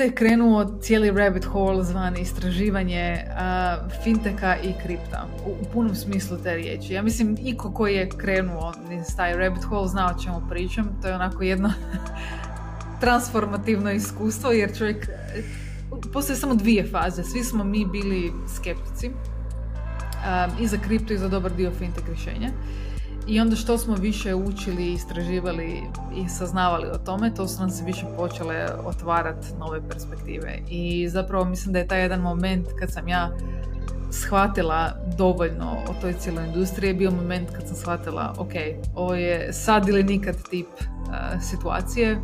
onda je krenuo cijeli rabbit hole zvan istraživanje uh, finteka i kripta u, punom smislu te riječi. Ja mislim, iko koji je krenuo iz taj rabbit hole zna o čemu pričam. To je onako jedno transformativno iskustvo jer čovjek postoje samo dvije faze. Svi smo mi bili skeptici um, i za kripto i za dobar dio fintech rješenja. I onda što smo više učili, istraživali i saznavali o tome, to su nam se više počele otvarati nove perspektive. I zapravo mislim da je taj jedan moment kad sam ja shvatila dovoljno o toj cijeloj industriji je bio moment kad sam shvatila ok, ovo je sad ili nikad tip uh, situacije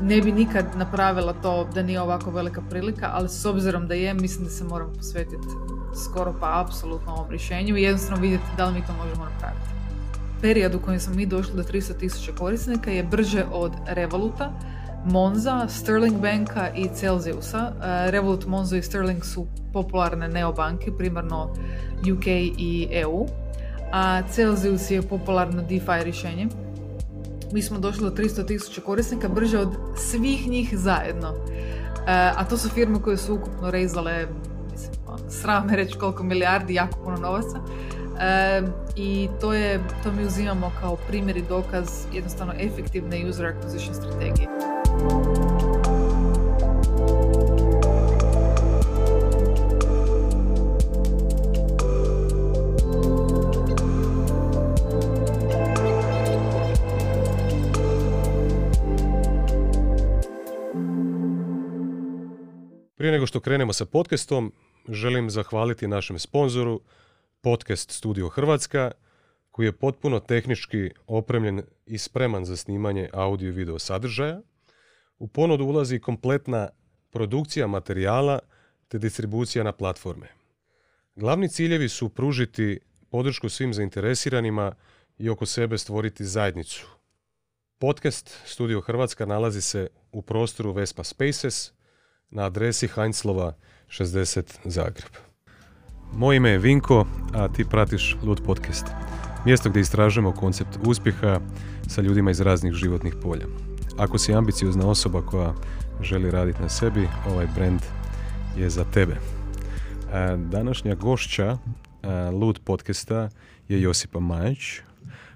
ne bi nikad napravila to da nije ovako velika prilika, ali s obzirom da je, mislim da se moram posvetiti skoro pa apsolutno ovom rješenju i jednostavno vidjeti da li mi to možemo napraviti. Period u kojem smo mi došli do 300.000 korisnika je brže od Revoluta, Monza, Sterling Banka i Celsiusa. E, Revolut, Monzo i Sterling su popularne neobanke, primarno UK i EU, a Celsius je popularno DeFi rješenje mi smo došli do 300 tisuća korisnika brže od svih njih zajedno. Uh, a to su firme koje su ukupno rezale, mislim, ono, sram reći koliko milijardi, jako puno novaca. Uh, I to, je, to mi uzimamo kao primjer i dokaz jednostavno efektivne user acquisition strategije. Prije nego što krenemo sa podcastom, želim zahvaliti našem sponzoru Podcast Studio Hrvatska, koji je potpuno tehnički opremljen i spreman za snimanje audio i video sadržaja. U ponudu ulazi kompletna produkcija materijala te distribucija na platforme. Glavni ciljevi su pružiti podršku svim zainteresiranima i oko sebe stvoriti zajednicu. Podcast Studio Hrvatska nalazi se u prostoru Vespa Spaces – na adresi Heinzlova 60 Zagreb. Moje ime je Vinko, a ti pratiš Lud Podcast. Mjesto gdje istražujemo koncept uspjeha sa ljudima iz raznih životnih polja. Ako si ambiciozna osoba koja želi raditi na sebi, ovaj brand je za tebe. Današnja gošća Lud podcasta je Josipa Majić,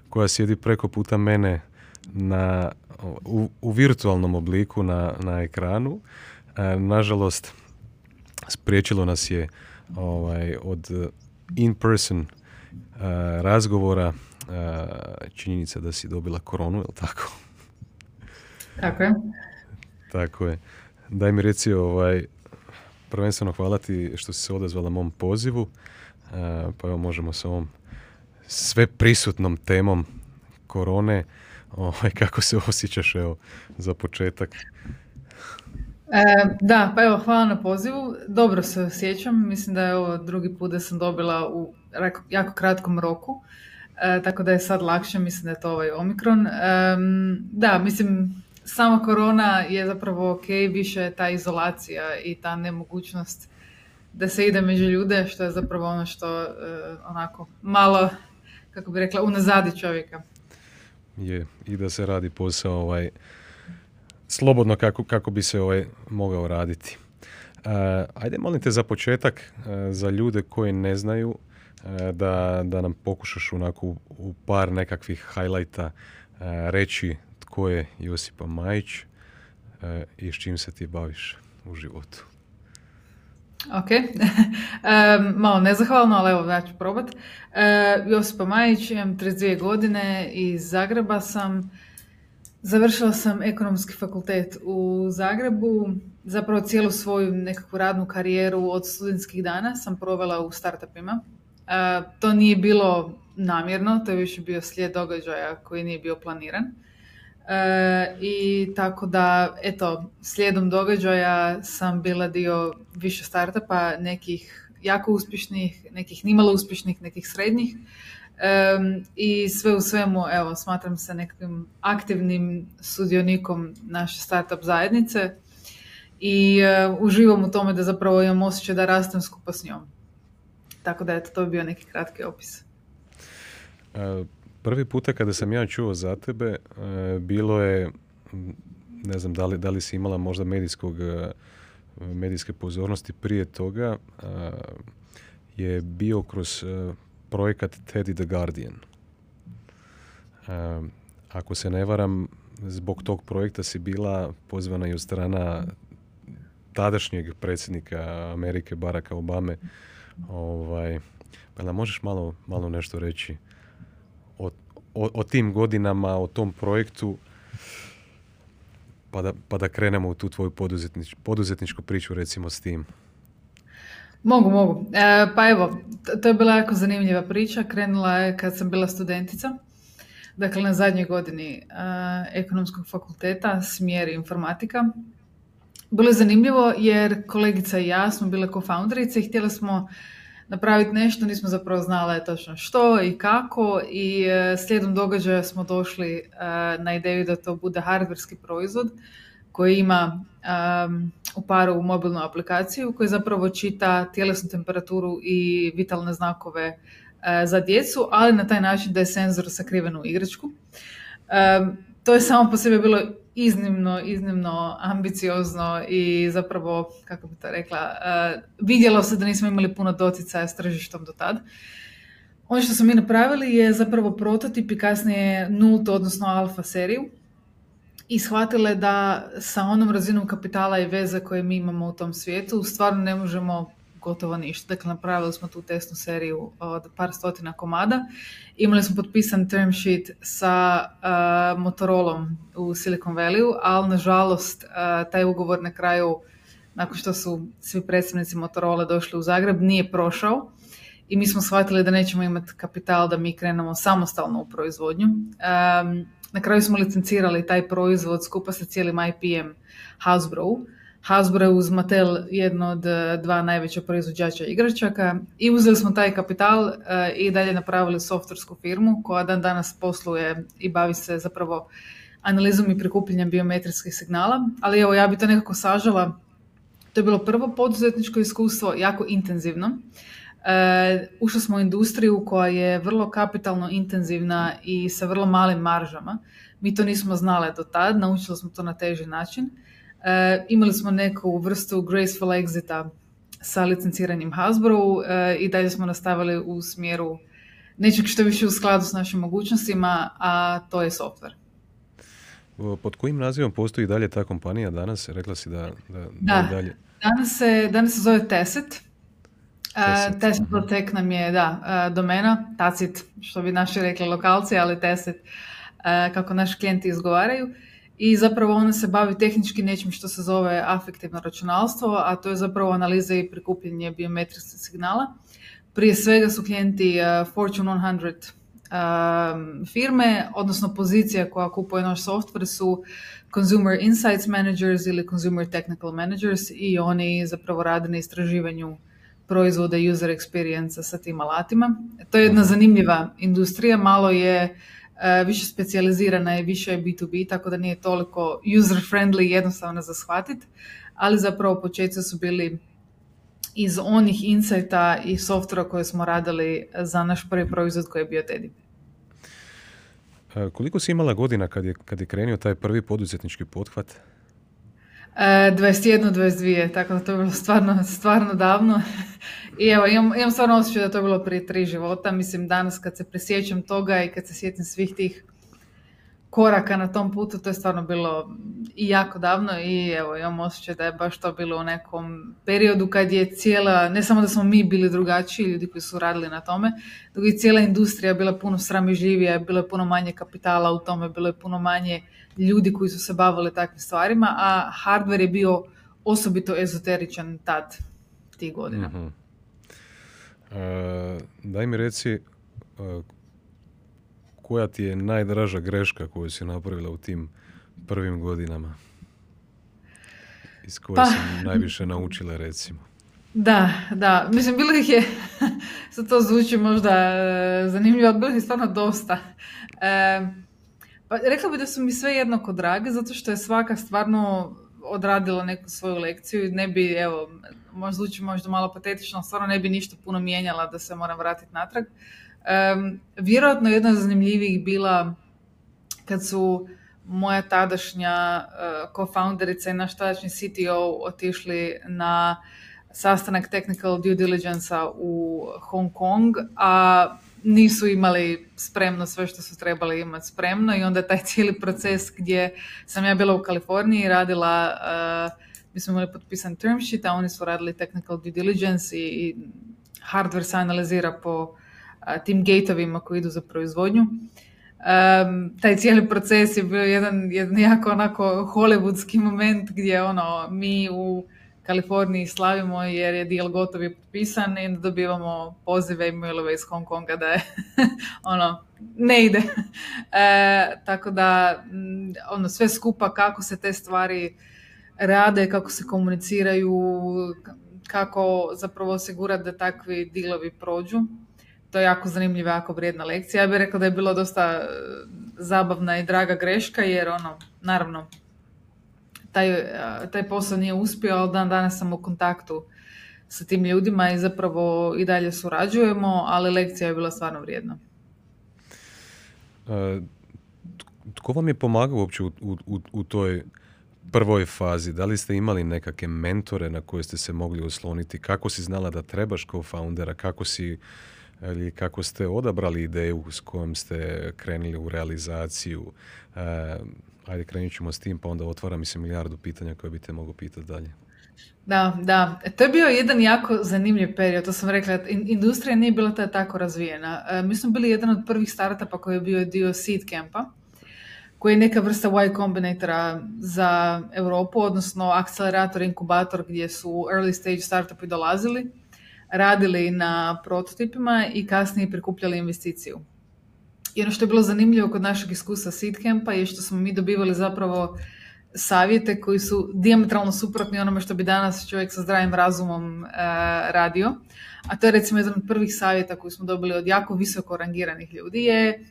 koja sjedi preko puta mene na, u, u virtualnom obliku na, na ekranu. E, nažalost, spriječilo nas je ovaj, od in-person e, razgovora e, činjenica da si dobila koronu, je tako? Tako je. Tako je. Daj mi reci, ovaj, prvenstveno hvala ti što si se odazvala mom pozivu, pa evo možemo s ovom sve prisutnom temom korone, ovaj, kako se osjećaš evo, za početak? E, da, pa evo, hvala na pozivu. Dobro se osjećam. Mislim da je ovo drugi put da sam dobila u jako kratkom roku. E, tako da je sad lakše, mislim da je to ovaj Omikron. E, da, mislim, sama korona je zapravo ok, više je ta izolacija i ta nemogućnost da se ide među ljude, što je zapravo ono što onako malo, kako bi rekla, unazadi čovjeka. Je, i da se radi posao ovaj, slobodno kako, kako bi se ovaj mogao raditi. Uh, ajde molim te za početak, uh, za ljude koji ne znaju, uh, da, da nam pokušaš onako u, u par nekakvih highlighta reći tko je Josipa Majić i s čim se ti baviš u životu. Ok, um, malo nezahvalno, ali evo ja ću probat. Josipa Majić, imam 32 godine, iz Zagreba sam, Završila sam ekonomski fakultet u Zagrebu. Zapravo cijelu svoju nekakvu radnu karijeru od studentskih dana sam provela u startupima. E, to nije bilo namjerno, to je više bio slijed događaja koji nije bio planiran. E, I tako da, eto, slijedom događaja sam bila dio više startupa, nekih jako uspješnih, nekih nimalo uspješnih, nekih srednjih. I sve u svemu, evo, smatram se nekakvim aktivnim sudionikom naše startup zajednice i uh, uživam u tome da zapravo imam osjećaj da rastem skupa s njom. Tako da, eto, to bi bio neki kratki opis. E, prvi puta kada sam ja čuo za tebe, e, bilo je ne znam da li, da li si imala možda medijskog, medijske pozornosti prije toga, je bio kroz projekat Teddy the Guardian. Ako se ne varam, zbog tog projekta si bila pozvana i od strana tadašnjeg predsjednika Amerike Baracka Obame. Ovaj, pa možeš malo, malo nešto reći o, o, o, tim godinama, o tom projektu, pa da, pa da krenemo u tu tvoju poduzetnič, poduzetničku priču recimo s tim. Mogu, mogu. E, pa evo, to je bila jako zanimljiva priča. Krenula je kad sam bila studentica. Dakle, na zadnjoj godini e, ekonomskog fakulteta, smjer informatika. Bilo je zanimljivo jer kolegica i ja smo bile co-founderice i htjeli smo napraviti nešto, nismo zapravo znale točno što i kako i e, slijedom događaja smo došli e, na ideju da to bude hardverski proizvod koji ima u paru mobilnu aplikaciju koji zapravo čita tjelesnu temperaturu i vitalne znakove e, za djecu, ali na taj način da je senzor sakriven u igračku. To je samo po sebi bilo iznimno, iznimno ambiciozno i zapravo, kako bi to rekla, uh, vidjelo se da nismo imali puno doticaja s tržištom do tad. Ono što smo mi napravili je zapravo prototip i kasnije nultu, odnosno alfa seriju i shvatile da sa onom razinom kapitala i veze koje mi imamo u tom svijetu stvarno ne možemo gotovo ništa. Dakle, napravili smo tu testnu seriju od par stotina komada. Imali smo potpisan term sheet sa uh, Motorolom u Silicon Valley, ali nažalost uh, taj ugovor na kraju, nakon što su svi predstavnici Motorola došli u Zagreb, nije prošao i mi smo shvatili da nećemo imati kapital da mi krenemo samostalno u proizvodnju. Um, na kraju smo licencirali taj proizvod skupa sa cijelim IPM Hasbro Hasbro je uz Mattel jedno od e, dva najveća proizvođača igračaka i uzeli smo taj kapital e, i dalje napravili softversku firmu koja dan danas posluje i bavi se zapravo analizom i prikupljanjem biometrijskih signala. Ali evo, ja bi to nekako sažala. To je bilo prvo poduzetničko iskustvo, jako intenzivno. E, ušli smo u industriju koja je vrlo kapitalno intenzivna i sa vrlo malim maržama. Mi to nismo znali do tad, naučili smo to na teži način. E, imali smo neku vrstu graceful exita sa licenciranjem Hasbro e, i dalje smo nastavili u smjeru nečeg što više u skladu s našim mogućnostima, a to je software. Pod kojim nazivom postoji dalje ta kompanija danas? Rekla si da, da, da, dalje. Danas se, danas se zove Teset. Uh, Teset Protect nam je, da, domena, Tacit, što bi naši rekli lokalci, ali Teset, kako naši klijenti izgovaraju i zapravo ona se bavi tehnički nečim što se zove afektivno računalstvo, a to je zapravo analiza i prikupljanje biometrijskih signala. Prije svega su klijenti uh, Fortune 100 um, firme, odnosno pozicija koja kupuje naš software su Consumer Insights Managers ili Consumer Technical Managers i oni zapravo rade na istraživanju proizvoda user experience sa tim alatima. To je jedna zanimljiva industrija, malo je E, više specijalizirana i više je B2B, tako da nije toliko user-friendly jednostavno za shvatiti, ali zapravo početci su bili iz onih insighta i softvera koje smo radili za naš prvi proizvod koji je bio Teddy. E, koliko si imala godina kad je, kad je krenio taj prvi poduzetnički pothvat? 21, 22, tako da to je bilo stvarno, stvarno davno. I evo, imam, imam stvarno osjećaj da to je bilo prije tri života. Mislim, danas kad se presjećam toga i kad se sjetim svih tih koraka na tom putu, to je stvarno bilo i jako davno i evo, imam osjećaj da je baš to bilo u nekom periodu kad je cijela, ne samo da smo mi bili drugačiji, ljudi koji su radili na tome, dok je cijela industrija bila puno sramižljivija, bilo je puno manje kapitala u tome, bilo je puno manje ljudi koji su se bavili takvim stvarima, a hardware je bio osobito ezoteričan tad, tih godina. uh daj mi reci, e, koja ti je najdraža greška koju si napravila u tim prvim godinama? Iz koje pa, sam najviše naučila, recimo. Da, da. Mislim, bilo ih je, sad to zvuči možda e, zanimljivo, ali bilo ih je stvarno dosta. E, pa rekla bi da su mi sve jednako drage, zato što je svaka stvarno odradila neku svoju lekciju. Ne bi, evo, možda zvuči možda malo patetično, stvarno ne bi ništa puno mijenjala da se moram vratiti natrag. Um, vjerojatno jedna od zanimljivijih bila kad su moja tadašnja uh, co-founderica i naš tadašnji CTO otišli na sastanak technical due diligence u Hong Kong, a nisu imali spremno sve što su trebali imati spremno i onda taj cijeli proces gdje sam ja bila u Kaliforniji radila, uh, mi smo imali potpisan term sheet, a oni su radili technical due diligence i, i hardware se analizira po tim gateovima koji idu za proizvodnju. Um, taj cijeli proces je bio jedan, jedan jako onako hollywoodski moment gdje ono mi u Kaliforniji slavimo jer je deal gotov i potpisan i dobivamo pozive i mailove iz Hong Konga da je ono, ne ide. E, tako da mm, ono, sve skupa kako se te stvari rade, kako se komuniciraju, kako zapravo osigurati da takvi dilovi prođu. To je jako zanimljiva, jako vrijedna lekcija. Ja bih rekla da je bilo dosta e, zabavna i draga greška jer ono, naravno, taj, taj posao nije uspio, ali dan danas sam u kontaktu sa tim ljudima i zapravo i dalje surađujemo, ali lekcija je bila stvarno vrijedna. E, tko vam je pomagao uopće u, u, u toj prvoj fazi? Da li ste imali nekakve mentore na koje ste se mogli osloniti? Kako si znala da trebaš kao foundera? Kako si ili kako ste odabrali ideju s kojom ste krenuli u realizaciju? E, Ajde, krenut ćemo s tim, pa onda otvara mi se milijardu pitanja koje bi te mogu pitati dalje. Da, da. To je bio jedan jako zanimljiv period, to sam rekla. Industrija nije bila tada tako razvijena. E, mi smo bili jedan od prvih startupa koji je bio dio Seed Campa, koji je neka vrsta Y Combinatora za Europu, odnosno akcelerator, inkubator gdje su early stage startupi dolazili, radili na prototipima i kasnije prikupljali investiciju. I ono što je bilo zanimljivo kod našeg iskustva Seedcampa je što smo mi dobivali zapravo savjete koji su diametralno suprotni onome što bi danas čovjek sa zdravim razumom e, radio. A to je recimo jedan od prvih savjeta koji smo dobili od jako visoko rangiranih ljudi je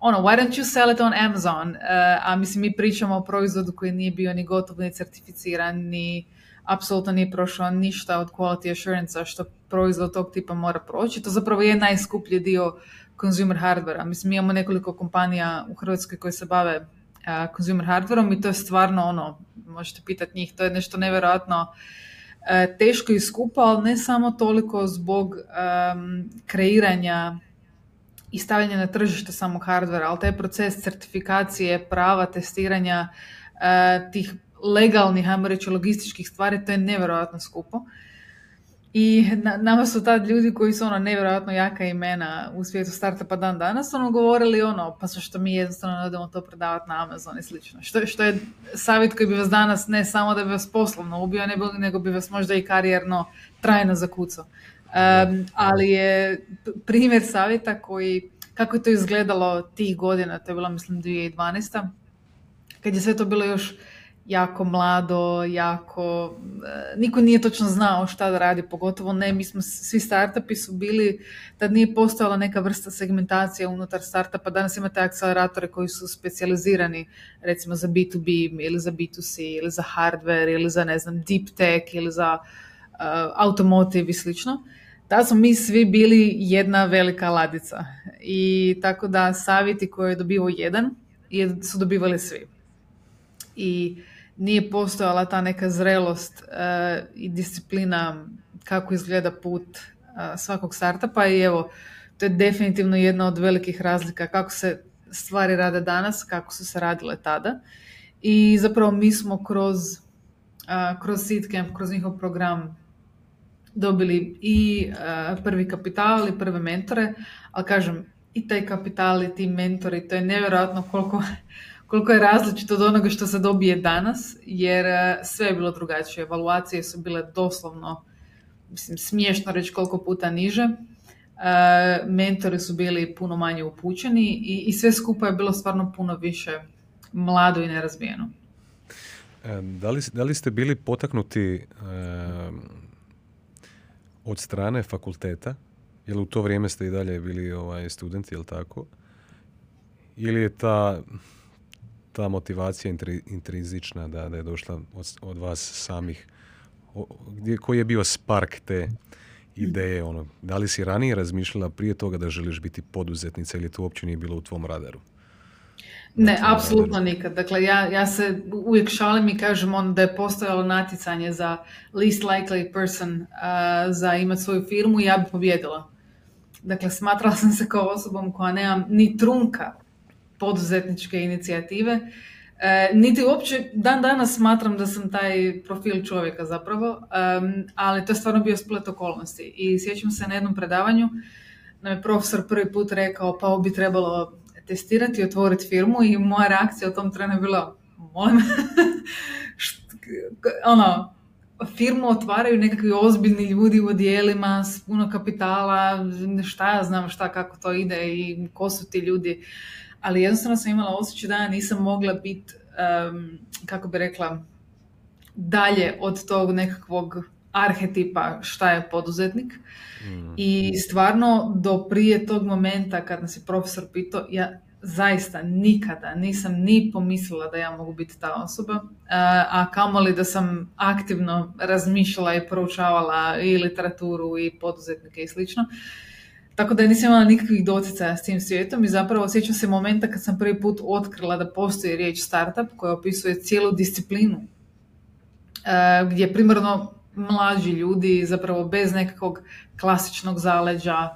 ono, why don't you sell it on Amazon? E, a mislim, mi pričamo o proizvodu koji nije bio ni gotov, ni certificiran, ni apsolutno nije prošao ništa od quality assurance što proizvod tog tipa mora proći. To zapravo je najskuplji dio consumer hardvera. Mislim, mi imamo nekoliko kompanija u Hrvatskoj koje se bave uh, consumer hardverom i to je stvarno ono, možete pitati njih, to je nešto nevjerojatno uh, teško i skupo, ali ne samo toliko zbog um, kreiranja i stavljanja na tržište samog hardvera, ali taj proces certifikacije, prava, testiranja uh, tih legalnih, ajmo reći, logističkih stvari, to je nevjerojatno skupo. I na, nama su tad ljudi koji su ono nevjerojatno jaka imena u svijetu startupa dan danas ono govorili ono pa što mi jednostavno ne idemo to prodavati na Amazon i slično. Što, što je savjet koji bi vas danas ne samo da bi vas poslovno ubio nego, nego bi vas možda i karijerno trajno zakucao. Um, ali je primjer savjeta koji kako je to izgledalo tih godina, to je bilo mislim 2012. kad je sve to bilo još jako mlado, jako, e, niko nije točno znao šta da radi, pogotovo ne, mi smo, svi startupi su bili, tad nije postojala neka vrsta segmentacije unutar startupa, danas imate akceleratore koji su specijalizirani recimo za B2B ili za B2C ili za hardware ili za ne znam deep tech ili za uh, automotive i slično. Da smo mi svi bili jedna velika ladica i tako da savjeti koje je dobivao jedan su dobivali svi. I nije postojala ta neka zrelost uh, i disciplina kako izgleda put uh, svakog startupa i evo, to je definitivno jedna od velikih razlika kako se stvari rade danas, kako su se radile tada. I zapravo mi smo kroz, uh, kroz Seedcamp, kroz njihov program dobili i prvi kapital i prve mentore, ali kažem, i taj kapital i ti mentori, to je nevjerojatno koliko koliko je različito od onoga što se dobije danas, jer e, sve je bilo drugačije. Evaluacije su bile doslovno, mislim, smiješno reći koliko puta niže. E, mentori su bili puno manje upućeni i, i sve skupa je bilo stvarno puno više mlado i nerazvijeno. E, da li, da li ste bili potaknuti od strane fakulteta? Jer u to vrijeme ste i dalje bili ovaj, studenti, jel tako? Ili je ta ta motivacija intrinzična da, da je došla od, od vas samih? gdje, koji je bio spark te ideje? Ono, da li si ranije razmišljala prije toga da želiš biti poduzetnica ili to uopće nije bilo u tvom radaru? Ne, apsolutno nikad. Dakle, ja, ja se uvijek šalim i kažem on da je postojalo natjecanje za least likely person uh, za imati svoju firmu i ja bi pobjedila. Dakle, smatrala sam se kao osobom koja nema ni trunka poduzetničke inicijative, uh, niti uopće dan danas smatram da sam taj profil čovjeka zapravo, um, ali to je stvarno bio splet okolnosti. I sjećam se na jednom predavanju, nam je profesor prvi put rekao pa bi trebalo testirati i otvoriti firmu i moja reakcija u tom trenu je bila molim ono, firmu otvaraju nekakvi ozbiljni ljudi u odjelima s puno kapitala, šta ja znam šta kako to ide i ko su ti ljudi. Ali jednostavno sam imala osjećaj da ja nisam mogla biti, kako bi rekla, dalje od tog nekakvog arhetipa šta je poduzetnik. Mm. I stvarno do prije tog momenta kad nas je profesor pitao, ja zaista nikada nisam ni pomislila da ja mogu biti ta osoba, a kamoli da sam aktivno razmišljala i proučavala i literaturu i poduzetnike i slično. Tako da nisam imala nikakvih doticaja s tim svijetom i zapravo osjećam se momenta kad sam prvi put otkrila da postoji riječ startup koja opisuje cijelu disciplinu gdje primarno mlađi ljudi zapravo bez nekakvog klasičnog zaleđa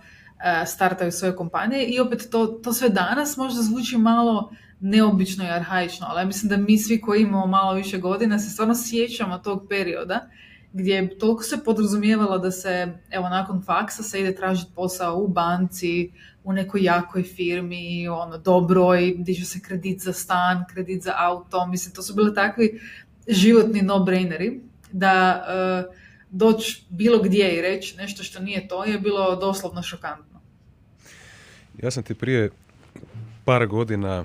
E, startaju svoje kompanije i opet to, to sve danas možda zvuči malo neobično i arhaično, ali ja mislim da mi svi koji imamo malo više godina se stvarno sjećamo tog perioda gdje toliko se podrazumijevalo da se, evo, nakon faksa se ide tražiti posao u banci, u nekoj jakoj firmi, ono, dobroj, diže se kredit za stan, kredit za auto, mislim, to su bile takvi životni no-braineri, da uh, doći bilo gdje i reći nešto što nije to je bilo doslovno šokantno. Ja sam ti prije par godina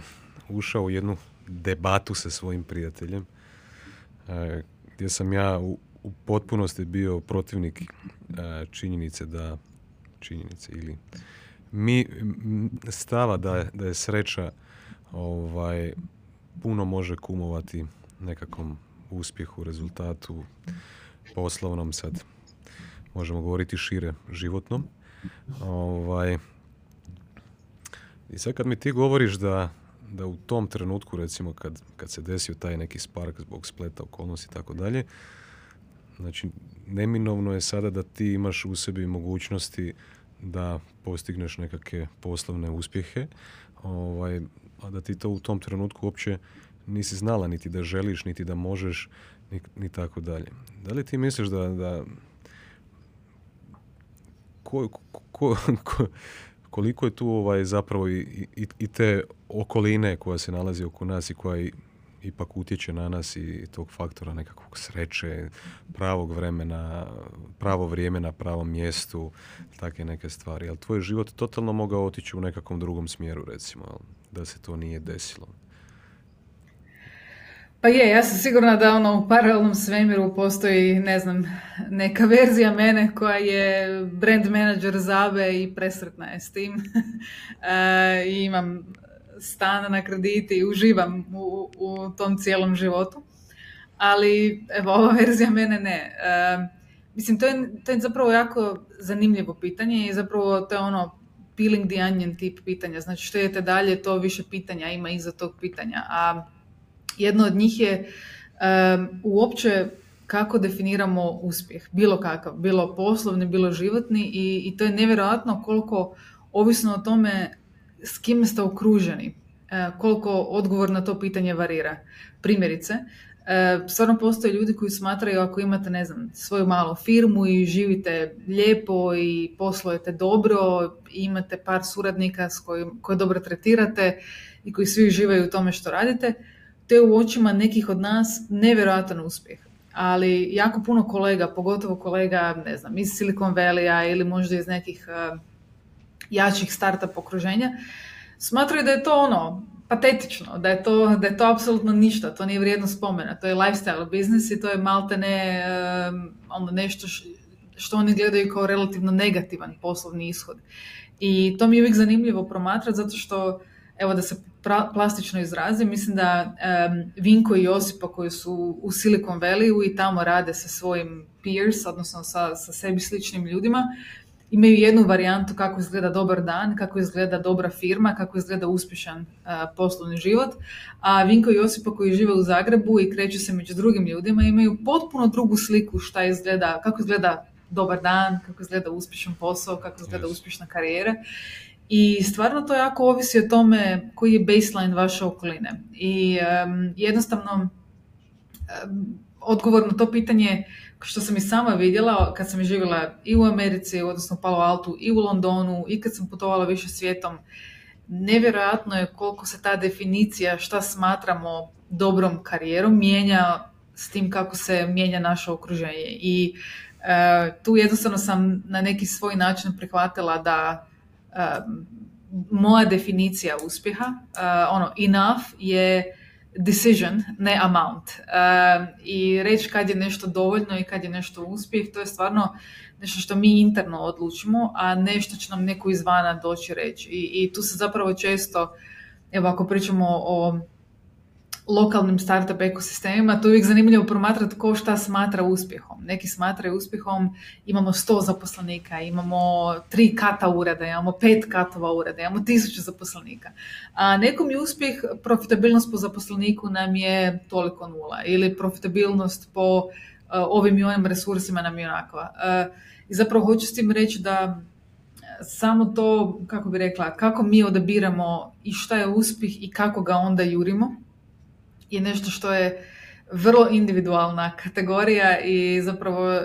ušao u jednu debatu sa svojim prijateljem e, gdje sam ja potpunosti bio protivnik e, činjenice da činjenice ili mi stava da je, da je sreća ovaj puno može kumovati nekakvom uspjehu, rezultatu poslovnom sad možemo govoriti šire životnom. Ovaj, i sad kad mi ti govoriš da, da u tom trenutku, recimo kad, kad se desio taj neki spark zbog spleta okolnosti i tako dalje, znači neminovno je sada da ti imaš u sebi mogućnosti da postigneš nekakve poslovne uspjehe, ovaj, a da ti to u tom trenutku uopće nisi znala niti da želiš, niti da možeš, ni, ni tako dalje. Da li ti misliš da, da ko, ko, ko, koliko je tu ovaj zapravo i, i, i te okoline koja se nalazi oko nas i koja ipak utječe na nas i tog faktora nekakvog sreće, pravog vremena, pravo vrijeme na pravom mjestu, takve neke stvari. Ali tvoj život totalno mogao otići u nekakvom drugom smjeru, recimo, da se to nije desilo. Pa je, ja sam sigurna da ono u paralelnom svemiru postoji, ne znam, neka verzija mene koja je brand manager Zabe i presretna je s tim. e, imam stan na krediti i uživam u, u tom cijelom životu. Ali, evo, ova verzija mene ne. E, mislim, to je, to je zapravo jako zanimljivo pitanje i zapravo to je ono peeling the onion tip pitanja. Znači, što idete dalje, to više pitanja ima iza tog pitanja. A jedno od njih je um, uopće kako definiramo uspjeh, bilo kakav, bilo poslovni, bilo životni i, i to je nevjerojatno koliko ovisno o tome s kim ste okruženi, e, koliko odgovor na to pitanje varira. Primjerice, e, stvarno postoje ljudi koji smatraju ako imate, ne znam, svoju malu firmu i živite lijepo i poslujete dobro, i imate par suradnika s kojim, koje dobro tretirate i koji svi uživaju u tome što radite, to je u očima nekih od nas nevjerojatan uspjeh. Ali jako puno kolega, pogotovo kolega, ne znam, iz Silicon Valley ili možda iz nekih uh, jačih startup okruženja, smatraju da je to ono, patetično, da je to, da je to apsolutno ništa, to nije vrijedno spomena, to je lifestyle business i to je maltene um, ono nešto što oni gledaju kao relativno negativan poslovni ishod. I to mi je uvijek zanimljivo promatrati zato što, evo da se plastično izrazim, mislim da Vinko i Josipa koji su u Silicon Valley i tamo rade sa svojim peers, odnosno sa, sa sebi sličnim ljudima, imaju jednu varijantu kako izgleda dobar dan, kako izgleda dobra firma, kako izgleda uspješan poslovni život, a Vinko i Josipa koji žive u Zagrebu i kreću se među drugim ljudima imaju potpuno drugu sliku šta izgleda, kako izgleda dobar dan, kako izgleda uspješan posao, kako izgleda uspješna karijera. I stvarno to jako ovisi o tome koji je baseline vaše okoline. I jednostavno odgovor na to pitanje što sam i sama vidjela kad sam živjela i u Americi, odnosno u Palo Altu, i u Londonu, i kad sam putovala više svijetom, nevjerojatno je koliko se ta definicija šta smatramo dobrom karijerom mijenja s tim kako se mijenja naše okruženje. I e, tu jednostavno sam na neki svoj način prihvatila da e, moja definicija uspjeha, uh, ono, enough je decision, ne amount. Uh, I reći kad je nešto dovoljno i kad je nešto uspjeh, to je stvarno nešto što mi interno odlučimo, a nešto će nam neko izvana doći reći. I, i tu se zapravo često, evo ako pričamo o lokalnim startup ekosistemima, to je uvijek zanimljivo promatrati ko šta smatra uspjehom. Neki smatraju uspjehom, imamo sto zaposlenika, imamo tri kata ureda, imamo pet katova ureda, imamo tisuću zaposlenika. A nekom je uspjeh, profitabilnost po zaposleniku nam je toliko nula ili profitabilnost po uh, ovim i ovim resursima nam je onakva. Uh, I zapravo hoću s tim reći da samo to, kako bi rekla, kako mi odabiramo i šta je uspjeh i kako ga onda jurimo, je nešto što je vrlo individualna kategorija i zapravo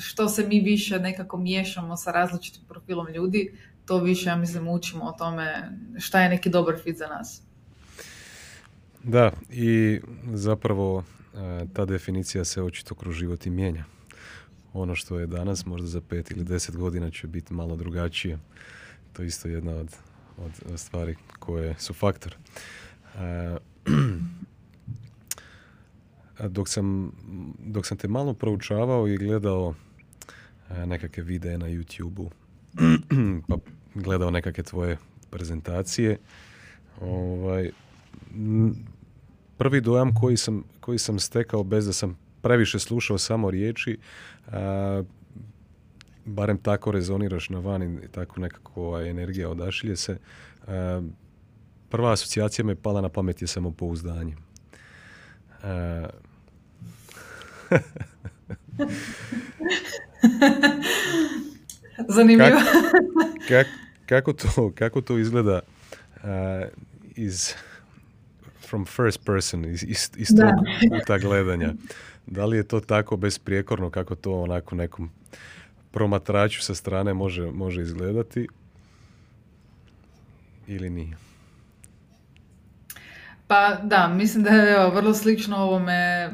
što se mi više nekako miješamo sa različitim profilom ljudi, to više, ja mislim, učimo o tome šta je neki dobar fit za nas. Da, i zapravo e, ta definicija se očito kroz život i mijenja. Ono što je danas, možda za pet ili deset godina će biti malo drugačije. To je isto jedna od, od stvari koje su faktor. E, dok sam, dok sam te malo proučavao i gledao e, nekakve videe na YouTube-u, pa gledao nekakve tvoje prezentacije, ovaj, prvi dojam koji sam, koji sam stekao bez da sam previše slušao samo riječi, a, barem tako rezoniraš na van i tako nekako ovaj, energija odašilje se, prva asocijacija me pala na pamet je samopouzdanje. Zanimljivo. Kak, kako, to, kako to izgleda uh, iz from first person, iz, iz, iz tog puta gledanja? Da li je to tako besprijekorno kako to onako nekom promatraču sa strane može, može izgledati ili nije? Pa da, mislim da je evo, vrlo slično ovome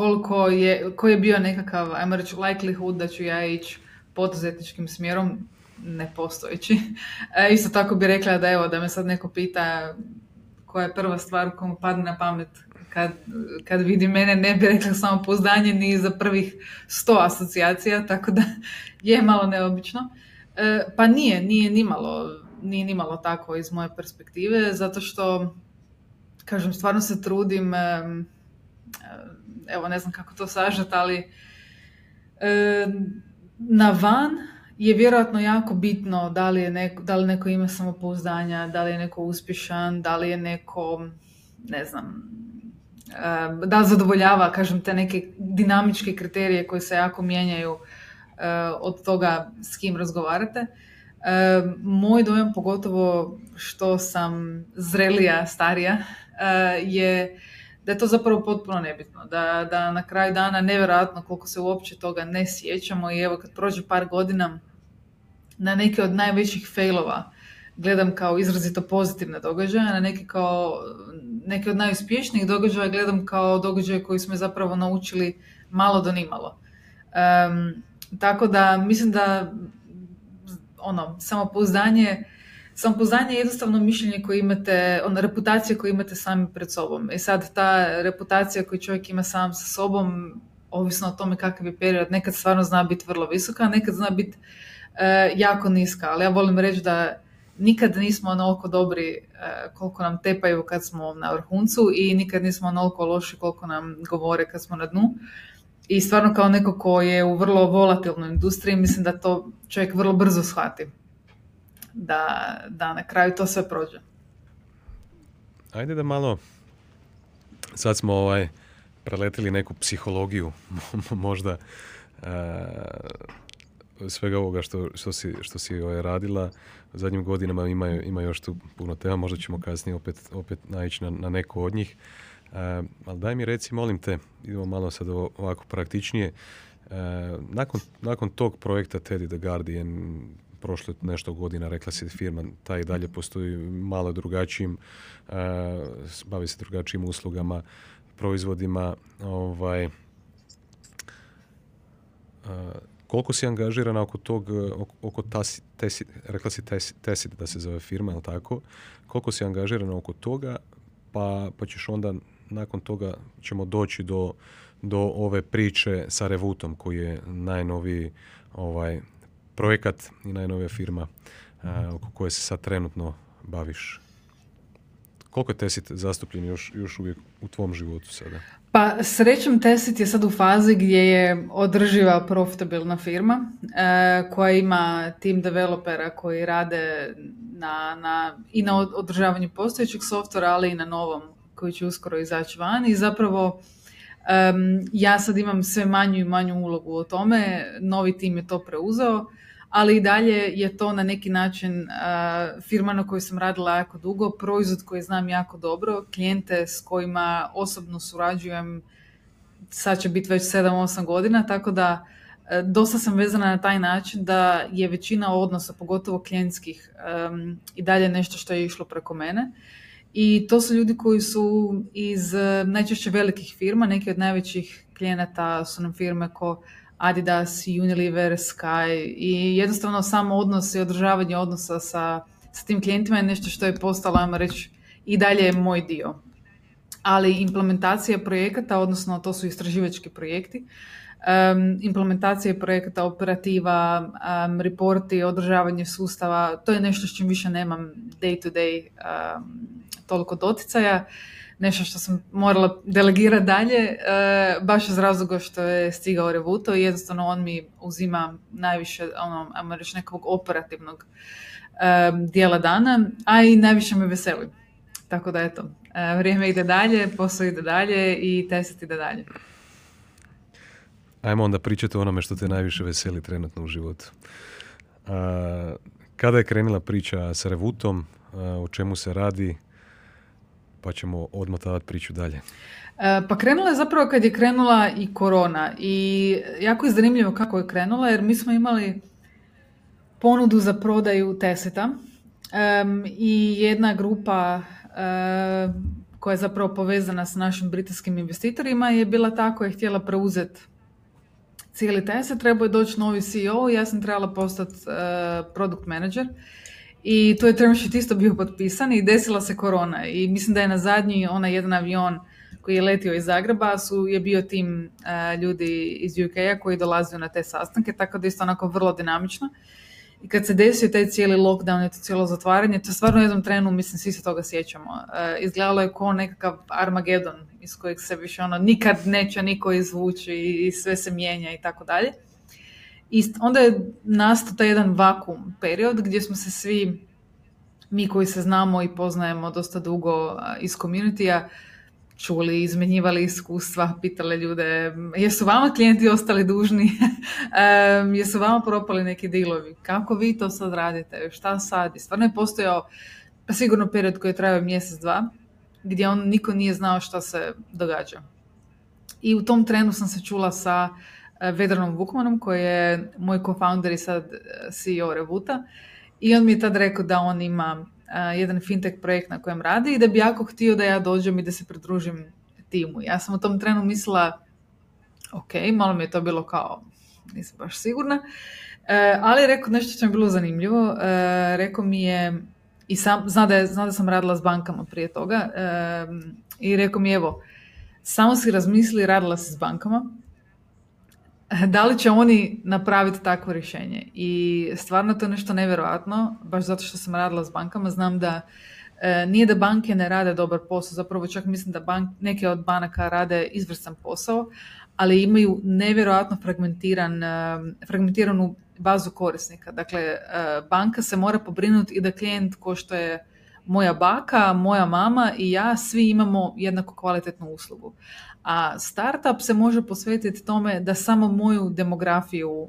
koliko je, koji je bio nekakav, ajmo reći, likelihood da ću ja ići poduzetničkim smjerom, nepostojeći. E, isto tako bi rekla da evo, da me sad neko pita koja je prva stvar koja padne na pamet kad, kad vidi mene, ne bi rekla samo pozdanje ni za prvih sto asocijacija, tako da je malo neobično. E, pa nije, nije nimalo, nije nimalo tako iz moje perspektive, zato što, kažem, stvarno se trudim evo ne znam kako to sažet, ali e, na van je vjerojatno jako bitno da li, je neko, da li neko ima samopouzdanja, da li je neko uspješan, da li je neko, ne znam, e, da zadovoljava, kažem, te neke dinamičke kriterije koji se jako mijenjaju e, od toga s kim razgovarate. Moj dojam, pogotovo što sam zrelija, starija, je da je to zapravo potpuno nebitno, da, da na kraju dana nevjerojatno koliko se uopće toga ne sjećamo i evo kad prođe par godina na neke od najvećih failova gledam kao izrazito pozitivne događaje, na neke kao neke od najuspješnijih događaja gledam kao događaje koji smo zapravo naučili malo do nimalo. Um, tako da mislim da ono, samopouzdanje Samopouzdanje je jednostavno mišljenje koje imate, ona reputacija koju imate sami pred sobom. I sad ta reputacija koju čovjek ima sam sa sobom, ovisno o tome kakav je period, nekad stvarno zna biti vrlo visoka, nekad zna biti e, jako niska. Ali ja volim reći da nikad nismo onoliko dobri e, koliko nam tepaju kad smo na vrhuncu i nikad nismo onoliko loši koliko nam govore kad smo na dnu. I stvarno kao neko ko je u vrlo volatilnoj industriji, mislim da to čovjek vrlo brzo shvati. Da, da na kraju to sve prođe. Ajde da malo, sad smo ovaj, preletili neku psihologiju, možda uh, svega ovoga što, što si, što si ovaj, radila. U zadnjim godinama ima, ima još tu puno tema, možda ćemo kasnije opet, opet naići na, na neku od njih. Uh, ali daj mi reci, molim te, idemo malo sad ovako praktičnije. Uh, nakon, nakon tog projekta Teddy the Guardian, prošle nešto godina, rekla si firma, ta i dalje postoji malo drugačijim, uh, bavi se drugačijim uslugama, proizvodima. Ovaj, uh, koliko si angažirana oko tog, oko, oko tasi, tesi, rekla si Tesit da se zove firma, jel tako? Koliko si angažirana oko toga, pa, pa ćeš onda nakon toga ćemo doći do, do ove priče sa Revutom koji je najnoviji ovaj, projekat i najnovija firma uh, oko koje se sad trenutno baviš. Koliko je Tesit zastupljen još, još uvijek u tvom životu sada? Pa srećom Tesit je sad u fazi gdje je održiva profitabilna firma e, koja ima tim developera koji rade na, na, i na održavanju postojećeg softvera, ali i na novom koji će uskoro izaći van i zapravo ja sad imam sve manju i manju ulogu o tome, novi tim je to preuzeo ali i dalje je to na neki način firma na kojoj sam radila jako dugo, proizvod koji znam jako dobro, klijente s kojima osobno surađujem sad će biti već 7-8 godina, tako da dosta sam vezana na taj način da je većina odnosa, pogotovo klijentskih, i dalje nešto što je išlo preko mene. I to su ljudi koji su iz najčešće velikih firma, neki od najvećih klijenata su nam firme ko Adidas, Unilever, Sky i jednostavno samo odnos i održavanje odnosa sa, sa tim klijentima je nešto što je postalo, ajmo reći, i dalje je moj dio. Ali implementacija projekata, odnosno to su istraživački projekti, um, implementacija projekata, operativa, um, reporti, održavanje sustava, to je nešto s čim više nemam day to day um, toliko doticaja nešto što sam morala delegirati dalje, e, baš iz razloga što je stigao Revuto i jednostavno on mi uzima najviše, ono, ajmo reći, nekog operativnog e, dijela dana, a i najviše me veseli. Tako da eto, e, vrijeme ide dalje, posao ide dalje i tesit ide dalje. Ajmo onda pričati o onome što te najviše veseli trenutno u životu. kada je krenula priča sa Revutom, o čemu se radi, pa ćemo odmotavati priču dalje. E, pa krenula je zapravo kad je krenula i korona i jako je zanimljivo kako je krenula jer mi smo imali ponudu za prodaju Teseta i jedna grupa koja je zapravo povezana s našim britanskim investitorima je bila tako je htjela preuzeti cijeli Teset, trebao je doći novi CEO ja sam trebala postati uh, product manager i tu je term sheet isto bio potpisan i desila se korona i mislim da je na zadnji onaj jedan avion koji je letio iz Zagreba su, je bio tim uh, ljudi iz UK-a koji dolazio na te sastanke, tako da isto onako vrlo dinamično. I kad se desio taj cijeli lockdown i to cijelo zatvaranje, to stvarno u jednom trenu, mislim, svi se toga sjećamo. Uh, izgledalo je kao nekakav Armagedon iz kojeg se više ono nikad neće niko izvući i sve se mijenja i tako dalje. I onda je nastao taj jedan vakum period gdje smo se svi, mi koji se znamo i poznajemo dosta dugo iz community čuli, izmenjivali iskustva, pitali ljude jesu vama klijenti ostali dužni, jesu vama propali neki dilovi, kako vi to sad radite, šta sad? Stvarno je postojao pa sigurno period koji je trajao mjesec, dva, gdje on niko nije znao šta se događa. I u tom trenu sam se čula sa Vedranom Vukmanom koji je moj co-founder i sad e, CEO Revuta. I on mi je tad rekao da on ima e, jedan fintech projekt na kojem radi i da bi jako htio da ja dođem i da se pridružim timu. Ja sam u tom trenu mislila ok, malo mi je to bilo kao nisam baš sigurna, ali rekao nešto što mi je bilo zanimljivo, rekao mi je i sam, zna da, je, zna da sam radila s bankama prije toga i rekao mi evo, samo si razmisli radila si s bankama, da li će oni napraviti takvo rješenje. I stvarno to je nešto nevjerojatno, baš zato što sam radila s bankama, znam da e, nije da banke ne rade dobar posao, zapravo čak mislim da bank, neke od banaka rade izvrstan posao, ali imaju nevjerojatno fragmentiran, fragmentiranu bazu korisnika. Dakle, banka se mora pobrinuti i da klijent ko što je moja baka, moja mama i ja svi imamo jednako kvalitetnu uslugu. A startup se može posvetiti tome da samo moju demografiju,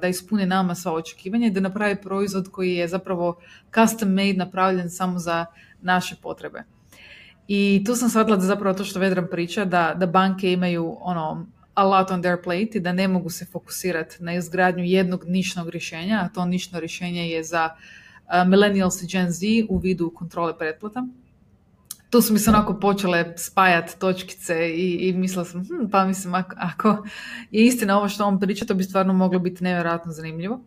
da ispuni nama sva očekivanja i da napravi proizvod koji je zapravo custom made napravljen samo za naše potrebe. I tu sam shvatila da zapravo to što Vedran priča, da, da banke imaju ono, a lot on their plate i da ne mogu se fokusirati na izgradnju jednog nišnog rješenja, a to nišno rješenje je za millennials i Gen Z u vidu kontrole pretplata tu su mi se onako počele spajati točkice i, i mislila sam, hm, pa mislim, ako, ako je istina ovo što on priča, to bi stvarno moglo biti nevjerojatno zanimljivo.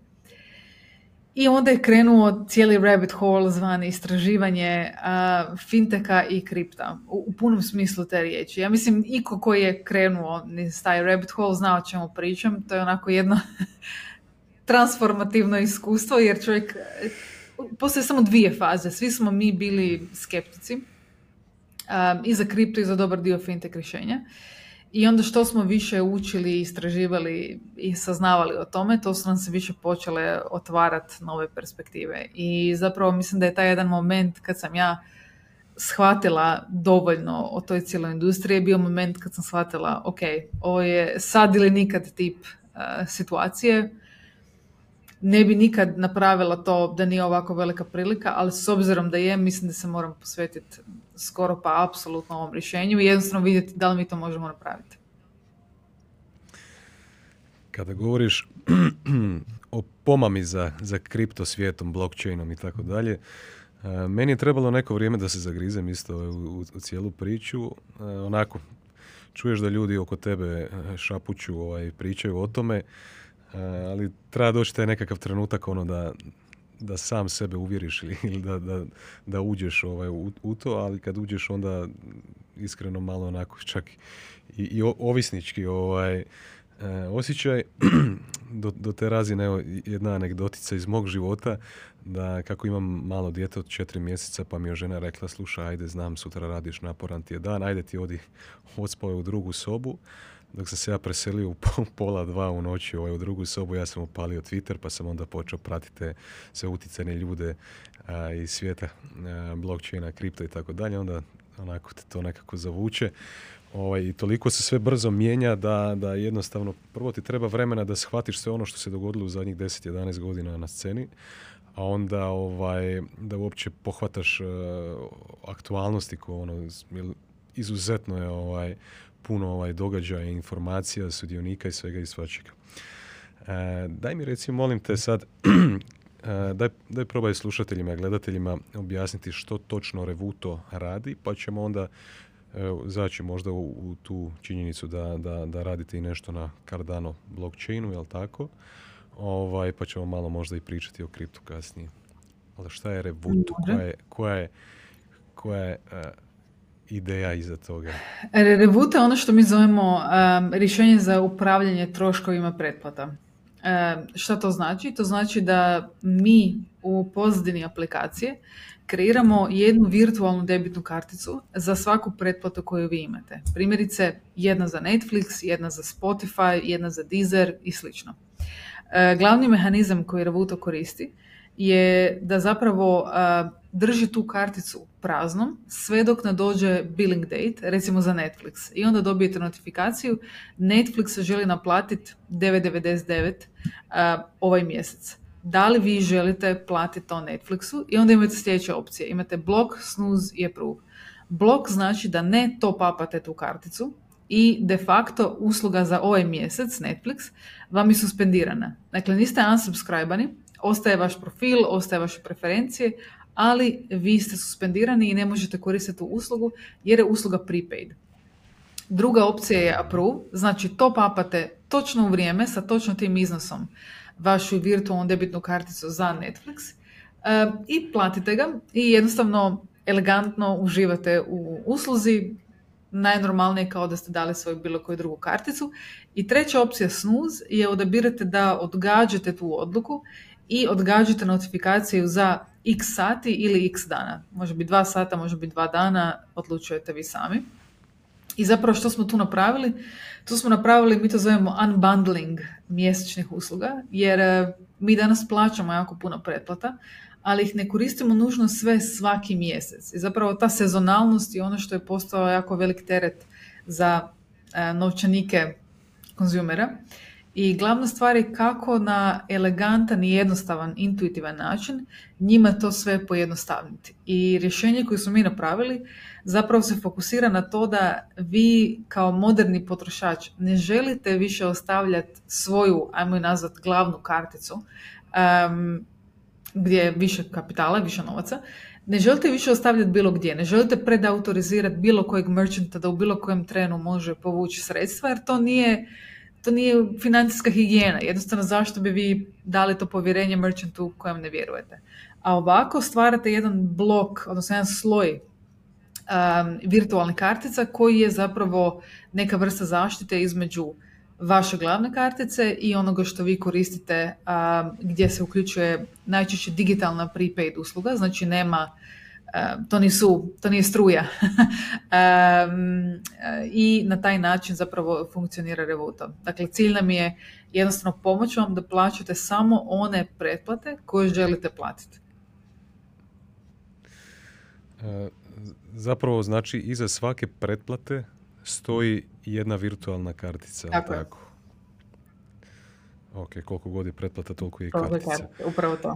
I onda je krenuo cijeli rabbit hole zvani istraživanje uh, finteka i kripta u, u, punom smislu te riječi. Ja mislim, iko koji je krenuo iz taj rabbit hole zna o čemu pričam. To je onako jedno transformativno iskustvo jer čovjek, postoje samo dvije faze. Svi smo mi bili skeptici um, i za kripto i za dobar dio fintech rješenja. I onda što smo više učili, istraživali i saznavali o tome, to su nam se više počele otvarati nove perspektive. I zapravo mislim da je taj jedan moment kad sam ja shvatila dovoljno o toj cijeloj industriji je bio moment kad sam shvatila, ok, ovo je sad ili nikad tip uh, situacije. Ne bi nikad napravila to da nije ovako velika prilika, ali s obzirom da je, mislim da se moram posvetiti skoro pa apsolutno ovom rješenju i jednostavno vidjeti da li mi to možemo napraviti. Kada govoriš o pomami za, za kripto svijetom, blockchainom i tako dalje, e, meni je trebalo neko vrijeme da se zagrizem isto u, u, cijelu priču. E, onako, čuješ da ljudi oko tebe e, šapuću, ovaj, pričaju o tome, ali treba doći taj nekakav trenutak ono da, da sam sebe uvjeriš ili da, da, da uđeš ovaj, u, u, to, ali kad uđeš onda iskreno malo onako čak i, i ovisnički ovaj, e, osjećaj. Do, do te razine evo, jedna anegdotica iz mog života da kako imam malo dijete od četiri mjeseca pa mi je žena rekla slušaj ajde znam sutra radiš naporan ti je dan ajde ti odi odspoj u drugu sobu dok sam se ja preselio u pola dva u noći ovaj, u drugu sobu, ja sam upalio Twitter pa sam onda počeo pratiti sve uticane ljude a, iz svijeta a, blockchaina, kripta i tako dalje, onda onako te to nekako zavuče. Ovaj, I toliko se sve brzo mijenja da, da jednostavno prvo ti treba vremena da shvatiš sve ono što se dogodilo u zadnjih 10-11 godina na sceni, a onda ovaj, da uopće pohvataš uh, aktualnosti ko ono, izuzetno je ovaj, puno ovaj, događaja, informacija, sudionika i svega i svačega. E, daj mi recimo, molim te sad, e, daj, daj probaj slušateljima i gledateljima objasniti što točno Revuto radi, pa ćemo onda e, zaći možda u, u, tu činjenicu da, da, da radite i nešto na Cardano blockchainu, jel tako? Ovaj, pa ćemo malo možda i pričati o kriptu kasnije. Ali šta je Revuto? Koja je, koja je, koja je uh, ideja iza toga? Revute je ono što mi zovemo um, rješenje za upravljanje troškovima pretplata. Um, šta to znači? To znači da mi u pozadini aplikacije kreiramo jednu virtualnu debitnu karticu za svaku pretplatu koju vi imate. Primjerice, jedna za Netflix, jedna za Spotify, jedna za Deezer i slično. Uh, glavni mehanizam koji Revuto koristi je da zapravo drži tu karticu praznom sve dok ne dođe billing date, recimo za Netflix. I onda dobijete notifikaciju, Netflix želi naplatiti 9,99 uh, ovaj mjesec. Da li vi želite platiti to Netflixu? I onda imate sljedeće opcije. Imate block, snooze i approve. Blok znači da ne to papate tu karticu i de facto usluga za ovaj mjesec Netflix vam je suspendirana. Dakle, niste unsubscribani, ostaje vaš profil, ostaje vaše preferencije, ali vi ste suspendirani i ne možete koristiti tu uslugu jer je usluga prepaid. Druga opcija je approve, znači to papate točno u vrijeme sa točno tim iznosom vašu virtualnu debitnu karticu za Netflix e, i platite ga i jednostavno elegantno uživate u usluzi, najnormalnije kao da ste dali svoju bilo koju drugu karticu. I treća opcija snooze je odabirate da odgađate tu odluku i odgađate notifikaciju za x sati ili x dana. Može biti dva sata, može biti dva dana, odlučujete vi sami. I zapravo što smo tu napravili? Tu smo napravili, mi to zovemo unbundling mjesečnih usluga, jer e, mi danas plaćamo jako puno pretplata, ali ih ne koristimo nužno sve svaki mjesec. I zapravo ta sezonalnost je ono što je postao jako velik teret za e, novčanike konzumera. I glavna stvar je kako na elegantan i jednostavan, intuitivan način njima to sve pojednostavniti. I rješenje koje smo mi napravili zapravo se fokusira na to da vi kao moderni potrošač ne želite više ostavljati svoju, ajmo je nazvat, glavnu karticu um, gdje je više kapitala, više novaca, ne želite više ostavljati bilo gdje, ne želite predautorizirati bilo kojeg merchanta da u bilo kojem trenu može povući sredstva, jer to nije, to nije financijska higijena. Jednostavno zašto bi vi dali to povjerenje merchantu kojem ne vjerujete. A ovako stvarate jedan blok, odnosno jedan sloj um, virtualnih kartica koji je zapravo neka vrsta zaštite između vaše glavne kartice i onoga što vi koristite um, gdje se uključuje najčešće digitalna prepaid usluga, znači nema to, nisu, to nije struja. I na taj način zapravo funkcionira Revoto. Dakle, cilj nam je jednostavno pomoći vam da plaćate samo one pretplate koje želite platiti. E, zapravo znači iza svake pretplate stoji jedna virtualna kartica. Tako, tako. Ok, koliko god je pretplata, toliko je i kartica. Upravo to.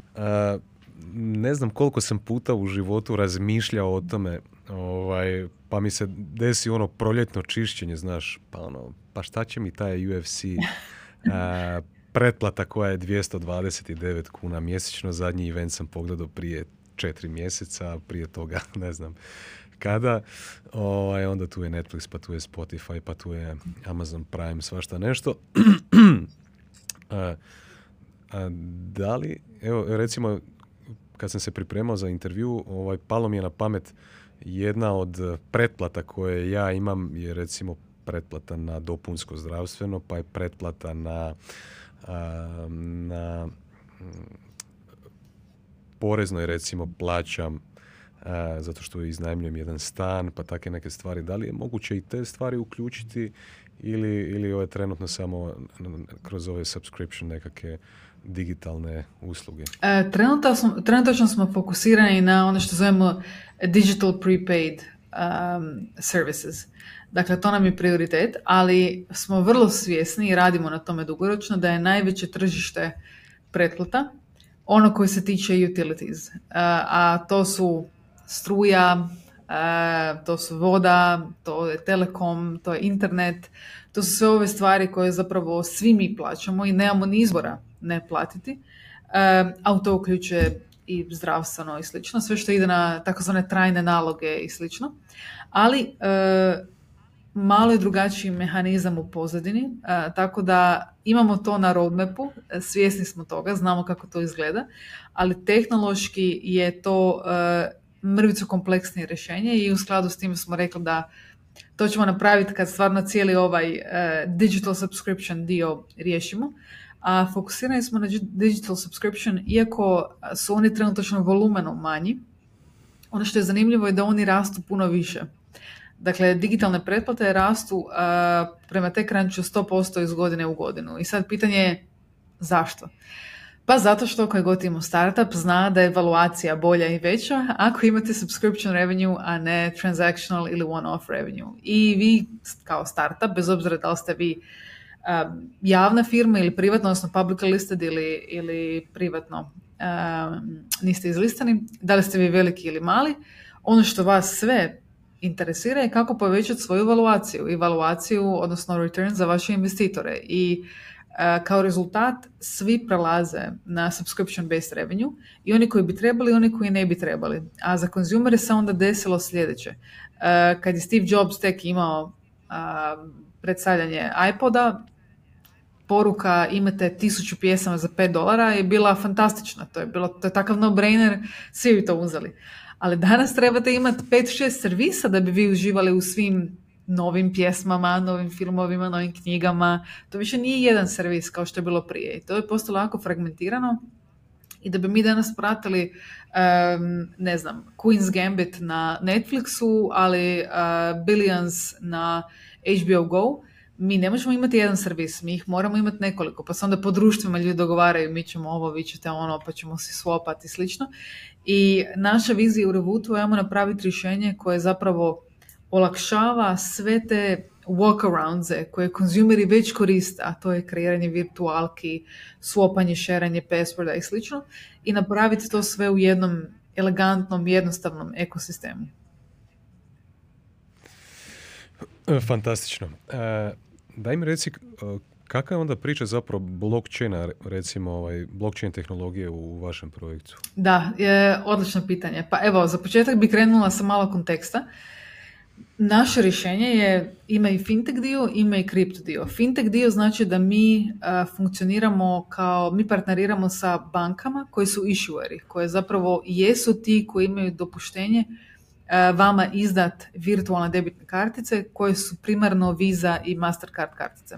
Ne znam koliko sam puta u životu razmišljao o tome, ovaj, pa mi se desi ono proljetno čišćenje, znaš, pa ono, pa šta će mi taj UFC a, pretplata koja je 229 kuna mjesečno, zadnji event sam pogledao prije četiri mjeseca, prije toga, ne znam, kada, ovaj, onda tu je Netflix, pa tu je Spotify, pa tu je Amazon Prime, svašta nešto. a, a, da li, evo recimo, kad sam se pripremao za intervju, ovaj, palo mi je na pamet jedna od pretplata koje ja imam je recimo pretplata na dopunsko zdravstveno, pa je pretplata na, a, na poreznoj recimo plaćam zato što iznajmljujem jedan stan, pa takve neke stvari. Da li je moguće i te stvari uključiti ili, ili ovo je trenutno samo kroz ove subscription nekakve digitalne usluge? E, trenutno, smo, trenutno smo fokusirani na ono što zovemo digital prepaid um, services. Dakle, to nam je prioritet, ali smo vrlo svjesni i radimo na tome dugoročno da je najveće tržište pretplata ono koje se tiče utilities. Uh, a to su struja, e, to su voda, to je telekom, to je internet, to su sve ove stvari koje zapravo svi mi plaćamo i nemamo ni izbora ne platiti, e, a u to uključuje i zdravstveno i slično, sve što ide na takozvane trajne naloge i slično. Ali e, malo je drugačiji mehanizam u pozadini, tako da imamo to na roadmapu, svjesni smo toga, znamo kako to izgleda, ali tehnološki je to mrvicu kompleksnije rješenje i u skladu s tim smo rekli da to ćemo napraviti kad stvarno cijeli ovaj digital subscription dio riješimo. A fokusirani smo na digital subscription, iako su oni trenutačno volumenom manji, ono što je zanimljivo je da oni rastu puno više. Dakle, digitalne pretplate rastu uh, prema tek ranču 100% iz godine u godinu. I sad pitanje je zašto? Pa zato što koji god ima startup zna da je evaluacija bolja i veća ako imate subscription revenue, a ne transactional ili one-off revenue. I vi kao startup, bez obzira da li ste vi javna firma ili privatno, odnosno public listed ili, ili privatno niste izlistani, da li ste vi veliki ili mali, ono što vas sve interesira je kako povećati svoju evaluaciju, evaluaciju, odnosno return za vaše investitore. I Eh, kao rezultat svi prelaze na subscription based revenue i oni koji bi trebali i oni koji ne bi trebali. A za konzumere se onda desilo sljedeće. Eh, kad je Steve Jobs tek imao predstavljanje iPoda, poruka imate tisuću pjesama za 5 dolara je bila fantastična. To je, bilo, to je takav no-brainer, svi bi to uzeli. Ali danas trebate imati 5-6 servisa da bi vi uživali u svim novim pjesmama, novim filmovima, novim knjigama. To više nije jedan servis kao što je bilo prije. I to je postalo jako fragmentirano i da bi mi danas pratili, ne znam, Queen's Gambit na Netflixu, ali uh, Billions na HBO Go, mi ne možemo imati jedan servis, mi ih moramo imati nekoliko, pa se onda po društvima ljudi dogovaraju, mi ćemo ovo, vi ćete ono, pa ćemo si swapati i slično. I naša vizija u Revutu je napraviti rješenje koje zapravo olakšava sve te walkaroundse koje konzumeri već koriste, a to je kreiranje virtualki, swapanje, šeranje passworda i slično, i napraviti to sve u jednom elegantnom, jednostavnom ekosistemu. E, fantastično. E, daj mi reci, e, kakva je onda priča zapravo blockchaina, recimo ovaj, blockchain tehnologije u vašem projektu? Da, je odlično pitanje. Pa evo, za početak bi krenula sa malo konteksta. Naše rješenje je, ima i fintech dio, ima i kripto dio. Fintech dio znači da mi funkcioniramo kao, mi partneriramo sa bankama koji su issueri, koje zapravo jesu ti koji imaju dopuštenje vama izdat virtualne debitne kartice koje su primarno Visa i Mastercard kartice.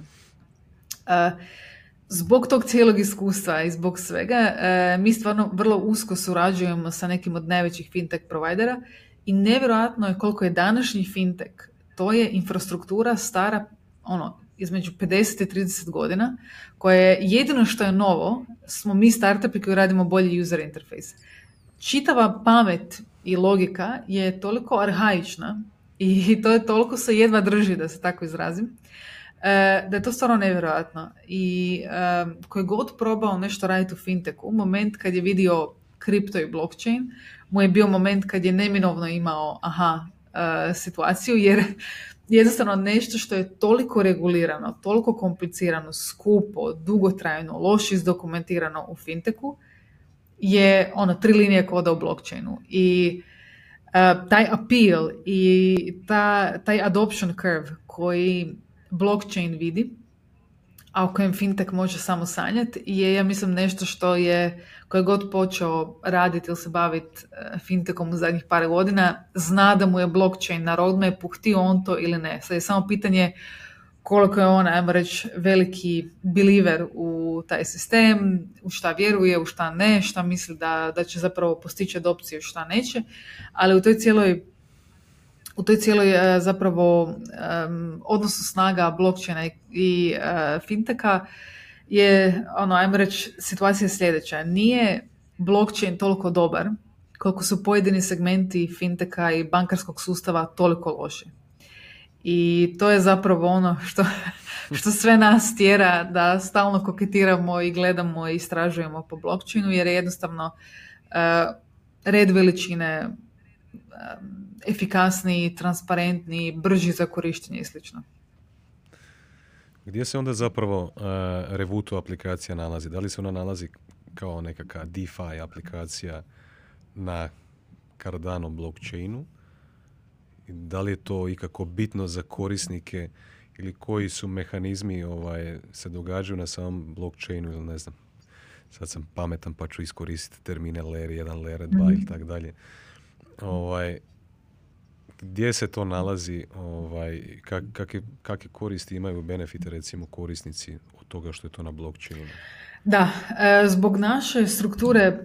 Zbog tog cijelog iskustva i zbog svega, mi stvarno vrlo usko surađujemo sa nekim od najvećih fintech provajdera i nevjerojatno je koliko je današnji fintech. To je infrastruktura stara ono, između 50 i 30 godina, koja je jedino što je novo, smo mi startupi koji radimo bolji user interface. Čitava pamet i logika je toliko arhaična i to je toliko se jedva drži, da se tako izrazim, e, da je to stvarno nevjerojatno. I e, koji god probao nešto raditi u fintechu, moment kad je vidio kripto i blockchain, mu je bio moment kad je neminovno imao aha uh, situaciju jer jednostavno nešto što je toliko regulirano, toliko komplicirano, skupo, dugotrajno, loše izdokumentirano u fintechu je ono tri linije koda u blockchainu i uh, taj appeal i ta, taj adoption curve koji blockchain vidi a o kojem fintech može samo sanjati je ja mislim nešto što je koji god počeo raditi ili se baviti e, fintechom u zadnjih par godina zna da mu je blockchain na roadmapu htio on to ili ne. Sad je samo pitanje koliko je on, ajmo reći, veliki believer u taj sistem, u šta vjeruje, u šta ne, šta misli da, da će zapravo postići adopciju, šta neće, ali u toj cijeloj u toj cijeloj e, zapravo um, odnosu snaga blockchaina i uh, finteka je, ono, ajmo reći, situacija sljedeća. Nije blockchain toliko dobar koliko su pojedini segmenti finteka i bankarskog sustava toliko loši. I to je zapravo ono što, što sve nas tjera da stalno koketiramo i gledamo i istražujemo po blockchainu jer je jednostavno uh, red veličine efikasniji, transparentniji, brži za korištenje i sl. Gdje se onda zapravo uh, Revuto aplikacija nalazi? Da li se ona nalazi kao nekakva DeFi aplikacija na Cardano blockchainu? Da li je to ikako bitno za korisnike ili koji su mehanizmi ovaj, se događaju na samom blockchainu ili ne znam. Sad sam pametan pa ću iskoristiti termine layer 1, layer 2 mm ili tako dalje. Ovaj, gdje se to nalazi, ovaj, kak, kakve, koristi imaju benefite recimo korisnici od toga što je to na blockchainu? Da, e, zbog naše strukture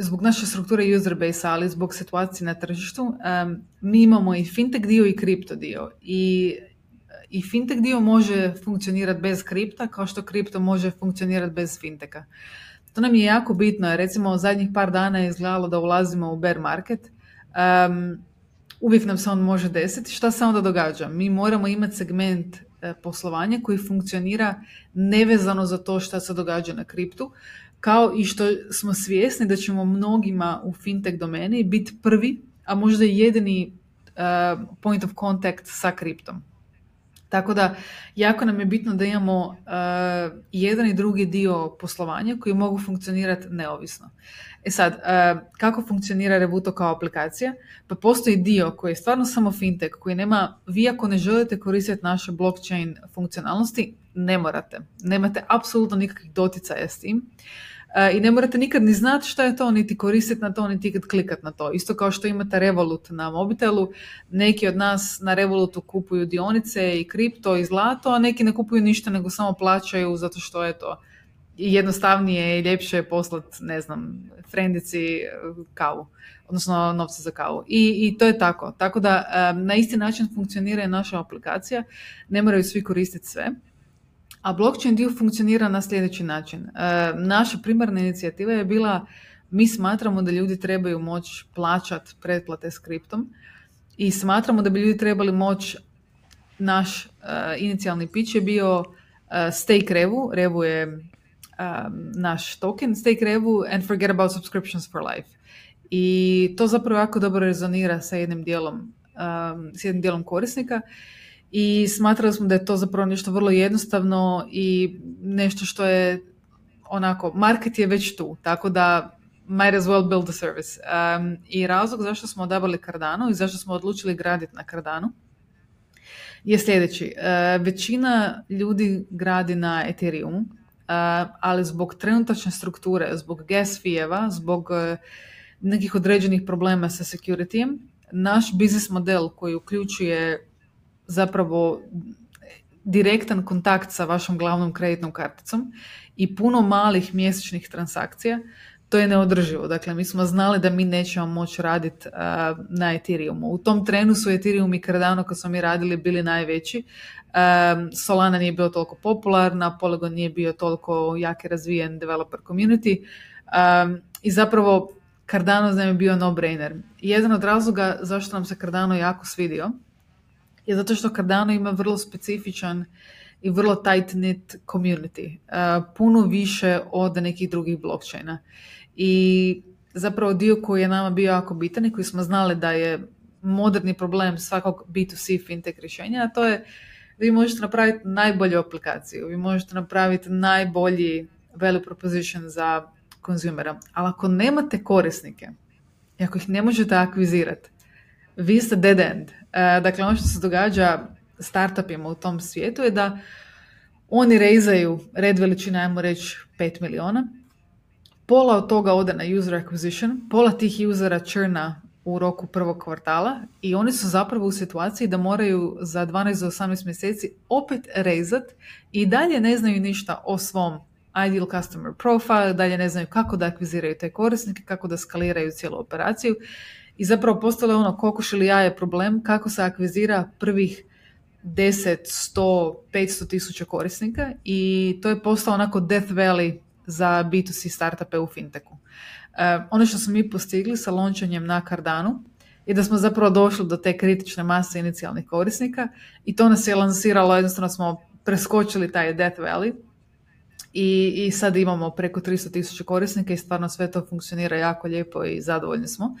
zbog naše strukture user base, ali zbog situacije na tržištu, mi imamo i fintech dio i kripto dio. I, i fintech dio može funkcionirati bez kripta, kao što kripto može funkcionirati bez finteka. To nam je jako bitno, recimo zadnjih par dana je izgledalo da ulazimo u bear market. Um, uvijek nam se on može desiti. Šta se onda događa? Mi moramo imati segment e, poslovanja koji funkcionira nevezano za to što se događa na kriptu, kao i što smo svjesni da ćemo mnogima u fintech domeni biti prvi, a možda i jedini e, point of contact sa kriptom. Tako da, jako nam je bitno da imamo uh, jedan i drugi dio poslovanja koji mogu funkcionirati neovisno. E sad, uh, kako funkcionira Revuto kao aplikacija? Pa postoji dio koji je stvarno samo fintech, koji nema, vi ako ne želite koristiti naše blockchain funkcionalnosti, ne morate. Nemate apsolutno nikakvih doticaja s tim i ne morate nikad ni znati šta je to, niti koristiti na to, niti ikad klikat na to. Isto kao što imate Revolut na mobitelu, neki od nas na Revolutu kupuju dionice i kripto i zlato, a neki ne kupuju ništa nego samo plaćaju zato što je to jednostavnije i ljepše je poslat, ne znam, frendici kavu, odnosno novce za kavu. I, I to je tako. Tako da na isti način funkcionira i naša aplikacija. Ne moraju svi koristiti sve. A blockchain dio funkcionira na sljedeći način. Naša primarna inicijativa je bila mi smatramo da ljudi trebaju moći plaćati pretplate s kriptom i smatramo da bi ljudi trebali moći naš inicijalni pitch je bio stake Revu. Revu je naš token, stake Revu and forget about subscriptions for life. I to zapravo jako dobro rezonira sa jednim dijelom, s jednim dijelom korisnika i smatrali smo da je to zapravo nešto vrlo jednostavno i nešto što je onako, market je već tu, tako da might as well build a service. Um, I razlog zašto smo odabrali Cardano i zašto smo odlučili graditi na Cardano je sljedeći. Uh, većina ljudi gradi na Ethereumu, uh, ali zbog trenutačne strukture, zbog gas fijeva, zbog uh, nekih određenih problema sa security naš biznis model koji uključuje zapravo direktan kontakt sa vašom glavnom kreditnom karticom i puno malih mjesečnih transakcija, to je neodrživo. Dakle, mi smo znali da mi nećemo moći raditi na Ethereumu. U tom trenu su Ethereum i Cardano kad smo mi radili bili najveći. Solana nije bio toliko popularna, Polygon nije bio toliko jaki razvijen developer community i zapravo Cardano nam je bio no-brainer. Jedan od razloga zašto nam se Cardano jako svidio je zato što Cardano ima vrlo specifičan i vrlo tight-knit community. puno više od nekih drugih blockchaina. I zapravo dio koji je nama bio jako bitan i koji smo znali da je moderni problem svakog B2C fintech rješenja, a to je vi možete napraviti najbolju aplikaciju, vi možete napraviti najbolji value proposition za konzumera. Ali ako nemate korisnike i ako ih ne možete akvizirati, vi ste dead end. E, dakle, ono što se događa startupima u tom svijetu je da oni rezaju red veličine, ajmo reći, 5 miliona, pola od toga ode na user acquisition, pola tih usera črna u roku prvog kvartala i oni su zapravo u situaciji da moraju za 12 do 18 mjeseci opet rezat i dalje ne znaju ništa o svom ideal customer profile, dalje ne znaju kako da akviziraju te korisnike, kako da skaliraju cijelu operaciju i zapravo postalo je ono kokoš ili jaje problem kako se akvizira prvih 10, 100, 500 tisuća korisnika i to je postao onako death valley za B2C startupe u fintechu. E, ono što smo mi postigli sa lončanjem na Cardanu je da smo zapravo došli do te kritične mase inicijalnih korisnika i to nas je lansiralo, jednostavno smo preskočili taj death valley i, i sad imamo preko 300 tisuća korisnika i stvarno sve to funkcionira jako lijepo i zadovoljni smo.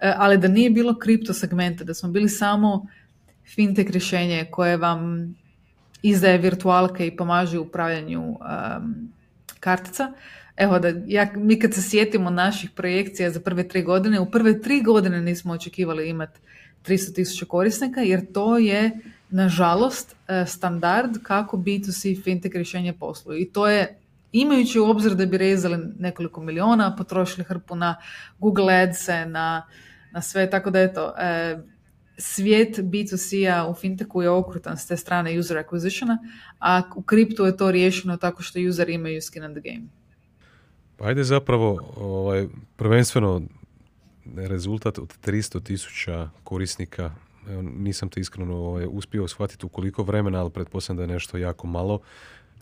E, ali da nije bilo kripto segmenta, da smo bili samo fintech rješenje koje vam izdaje virtualke i pomaže u upravljanju um, kartica. Evo da, ja, mi kad se sjetimo naših projekcija za prve tri godine, u prve tri godine nismo očekivali imati 300 tisuća korisnika jer to je nažalost e, standard kako B2C fintech rješenje posluju. I to je imajući u obzir da bi rezali nekoliko miliona, potrošili hrpu na Google ads na, na sve, tako da eto, e, svijet B2C-a u fintechu je okrutan s te strane user acquisitiona, a u kriptu je to riješeno tako što user imaju skin in the game. Pa ajde zapravo, ovaj, prvenstveno rezultat od 300 tisuća korisnika, nisam te iskreno ovaj, uspio shvatiti u koliko vremena, ali pretpostavljam da je nešto jako malo.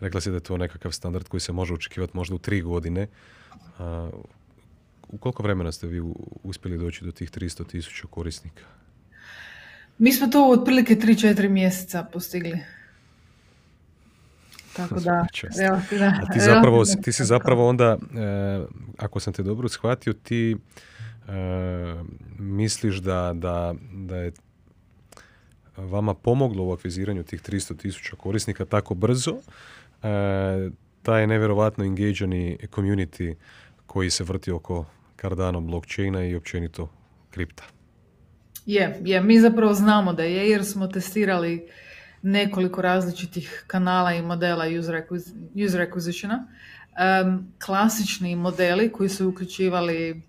Rekla si da je to nekakav standard koji se može očekivati možda u tri godine. A, u koliko vremena ste vi uspjeli doći do tih 300 tisuća korisnika? Mi smo to u otprilike 3-4 mjeseca postigli. Tako da, A ti, zapravo, ti si zapravo onda, e, ako sam te dobro shvatio, ti e, misliš da, da, da je vama pomoglo u akviziranju tih 300 tisuća korisnika tako brzo, e, taj nevjerovatno engageani community koji se vrti oko Cardano blockchaina i općenito kripta. Je, je, mi zapravo znamo da je jer smo testirali nekoliko različitih kanala i modela user, user acquisitiona. Um, klasični modeli koji su uključivali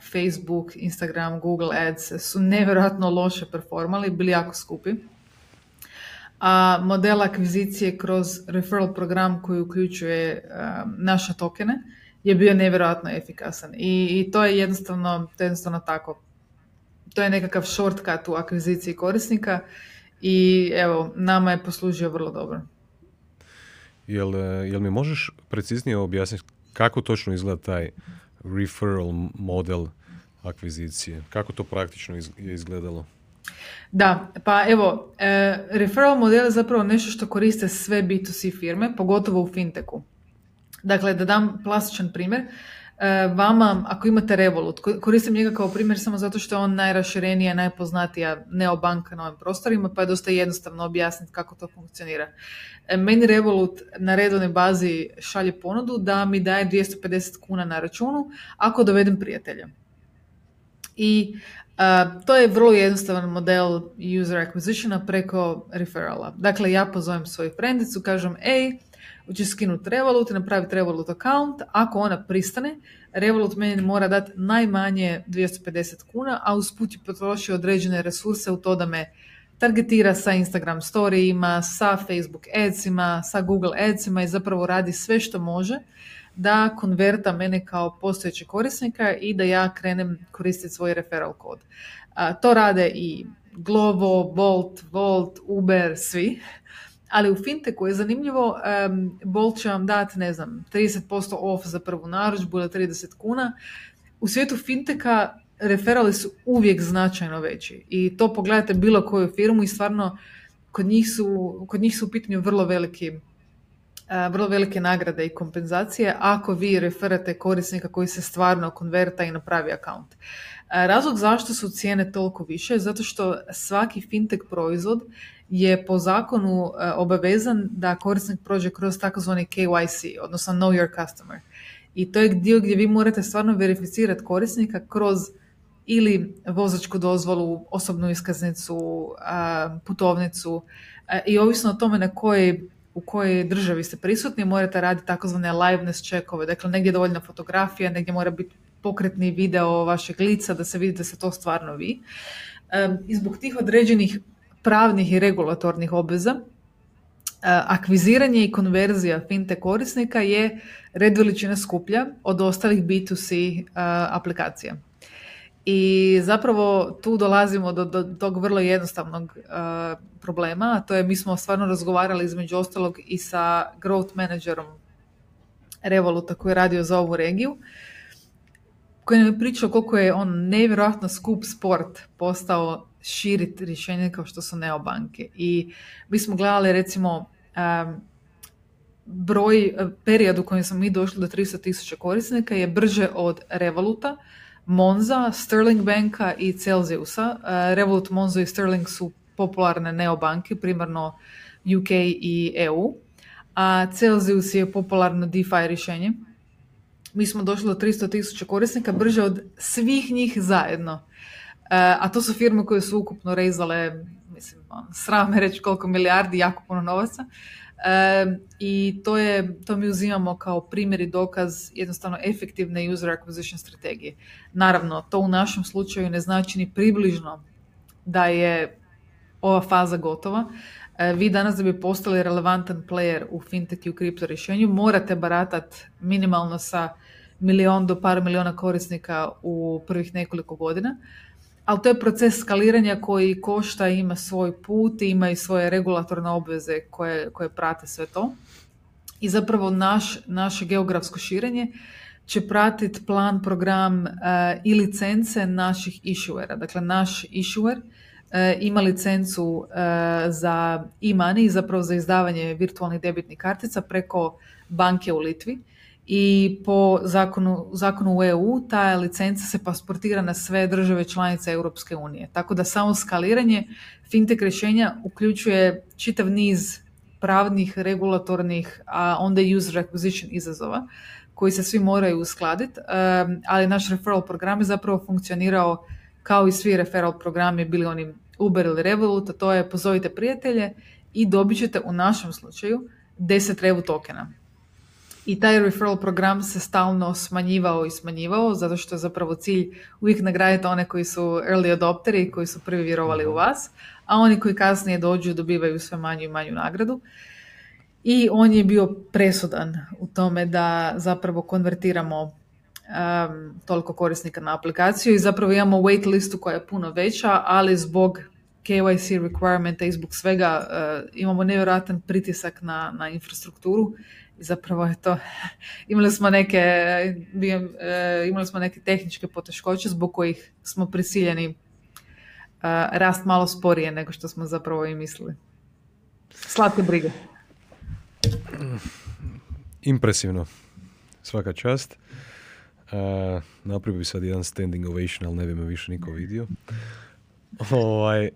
Facebook, Instagram, Google Ads su nevjerojatno loše performali, bili jako skupi. a model akvizicije kroz referral program koji uključuje naše tokene je bio nevjerojatno efikasan I, i to je jednostavno, to je jednostavno tako. To je nekakav shortcut u akviziciji korisnika i evo, nama je poslužio vrlo dobro. Jel, jel mi možeš preciznije objasniti kako točno izgleda taj referral model akvizicije? Kako to praktično je izgledalo? Da, pa evo, e, referral model je zapravo nešto što koriste sve B2C firme, pogotovo u fintechu. Dakle, da dam plastičan primjer, vama, ako imate Revolut, koristim njega kao primjer samo zato što je on najraširenija, najpoznatija neobanka na ovim prostorima, pa je dosta jednostavno objasniti kako to funkcionira. E, meni Revolut na redovnoj bazi šalje ponudu da mi daje 250 kuna na računu ako dovedem prijatelja. I to je vrlo jednostavan model user acquisitiona preko referrala. Dakle, ja pozovem svoju frendicu, kažem, ej, hoćeš skinuti Revolut napraviti Revolut account. Ako ona pristane, Revolut meni mora dati najmanje 250 kuna, a usput je potroši određene resurse u to da me targetira sa Instagram storyima, sa Facebook adsima, sa Google adsima i zapravo radi sve što može da konverta mene kao postojećeg korisnika i da ja krenem koristiti svoj referral kod. to rade i Glovo, Bolt, Volt, Uber, svi. Ali u fintechu je zanimljivo, um, Bolt će vam dati, ne znam, 30% off za prvu narudžbu ili 30 kuna. U svijetu finteka referali su uvijek značajno veći i to pogledajte bilo koju firmu i stvarno kod njih su, kod njih su u pitanju vrlo veliki vrlo velike nagrade i kompenzacije ako vi referate korisnika koji se stvarno konverta i napravi akaunt. Razlog zašto su cijene toliko više je zato što svaki fintech proizvod je po zakonu obavezan da korisnik prođe kroz takozvani KYC, odnosno Know Your Customer. I to je dio gdje vi morate stvarno verificirati korisnika kroz ili vozačku dozvolu, osobnu iskaznicu, putovnicu i ovisno o tome na kojoj u kojoj državi ste prisutni, morate raditi takozvane liveness checkove, dakle negdje je dovoljna fotografija, negdje mora biti pokretni video vašeg lica da se vidi da se to stvarno vi. I zbog tih određenih pravnih i regulatornih obveza, akviziranje i konverzija fintech korisnika je red veličina skuplja od ostalih B2C aplikacija. I zapravo tu dolazimo do, do tog vrlo jednostavnog uh, problema, a to je mi smo stvarno razgovarali između ostalog i sa growth managerom Revoluta koji je radio za ovu regiju, koji nam je pričao koliko je on nevjerojatno skup sport postao širiti rješenje kao što su neobanke. I mi smo gledali recimo broj, period u kojem smo mi došli do 300 tisuća korisnika je brže od Revoluta, Monza, Sterling Banka i Celsiusa. E, Revolut, Monzo i Sterling su popularne neobanke, primarno UK i EU, a Celsius je popularno DeFi rješenje. Mi smo došli do 300 tisuća korisnika brže od svih njih zajedno. E, a to su firme koje su ukupno rezale, mislim, ono, sram reći koliko milijardi, jako puno novaca. I to, je, to mi uzimamo kao primjer i dokaz jednostavno efektivne user acquisition strategije. Naravno, to u našem slučaju ne znači ni približno da je ova faza gotova. E, vi danas da bi postali relevantan player u fintech i u kripto rješenju morate baratat minimalno sa milion do par miliona korisnika u prvih nekoliko godina ali to je proces skaliranja koji košta, ima svoj put, ima i svoje regulatorne obveze koje, koje prate sve to. I zapravo naš, naše geografsko širenje će pratiti plan, program uh, i licence naših issuera. Dakle, naš issuer uh, ima licencu uh, za e-money, zapravo za izdavanje virtualnih debitnih kartica preko banke u Litvi i po zakonu, zakonu u EU ta licenca se pasportira na sve države članice Europske unije. Tako da samo skaliranje fintech rješenja uključuje čitav niz pravnih, regulatornih, a onda i user acquisition izazova koji se svi moraju uskladiti, ali naš referral program je zapravo funkcionirao kao i svi referral programi, bili oni Uber ili Revolut, a to je pozovite prijatelje i dobit ćete u našem slučaju 10 Revu tokena i taj referral program se stalno smanjivao i smanjivao zato što je zapravo cilj uvijek nagraditi one koji su early adopteri, koji su prvi vjerovali u mhm. vas, a oni koji kasnije dođu dobivaju sve manju i manju nagradu. I on je bio presudan u tome da zapravo konvertiramo um, toliko korisnika na aplikaciju i zapravo imamo wait listu koja je puno veća, ali zbog KYC requirementa i zbog svega uh, imamo nevjerojatan pritisak na, na infrastrukturu i zapravo je to, imali smo neke, uh, imali smo neke tehničke poteškoće zbog kojih smo prisiljeni uh, rast malo sporije nego što smo zapravo i mislili. Slatke brige. Impresivno. Svaka čast. Uh, napravio bi sad jedan standing ovation, ali ne bi me više niko vidio. Ovaj,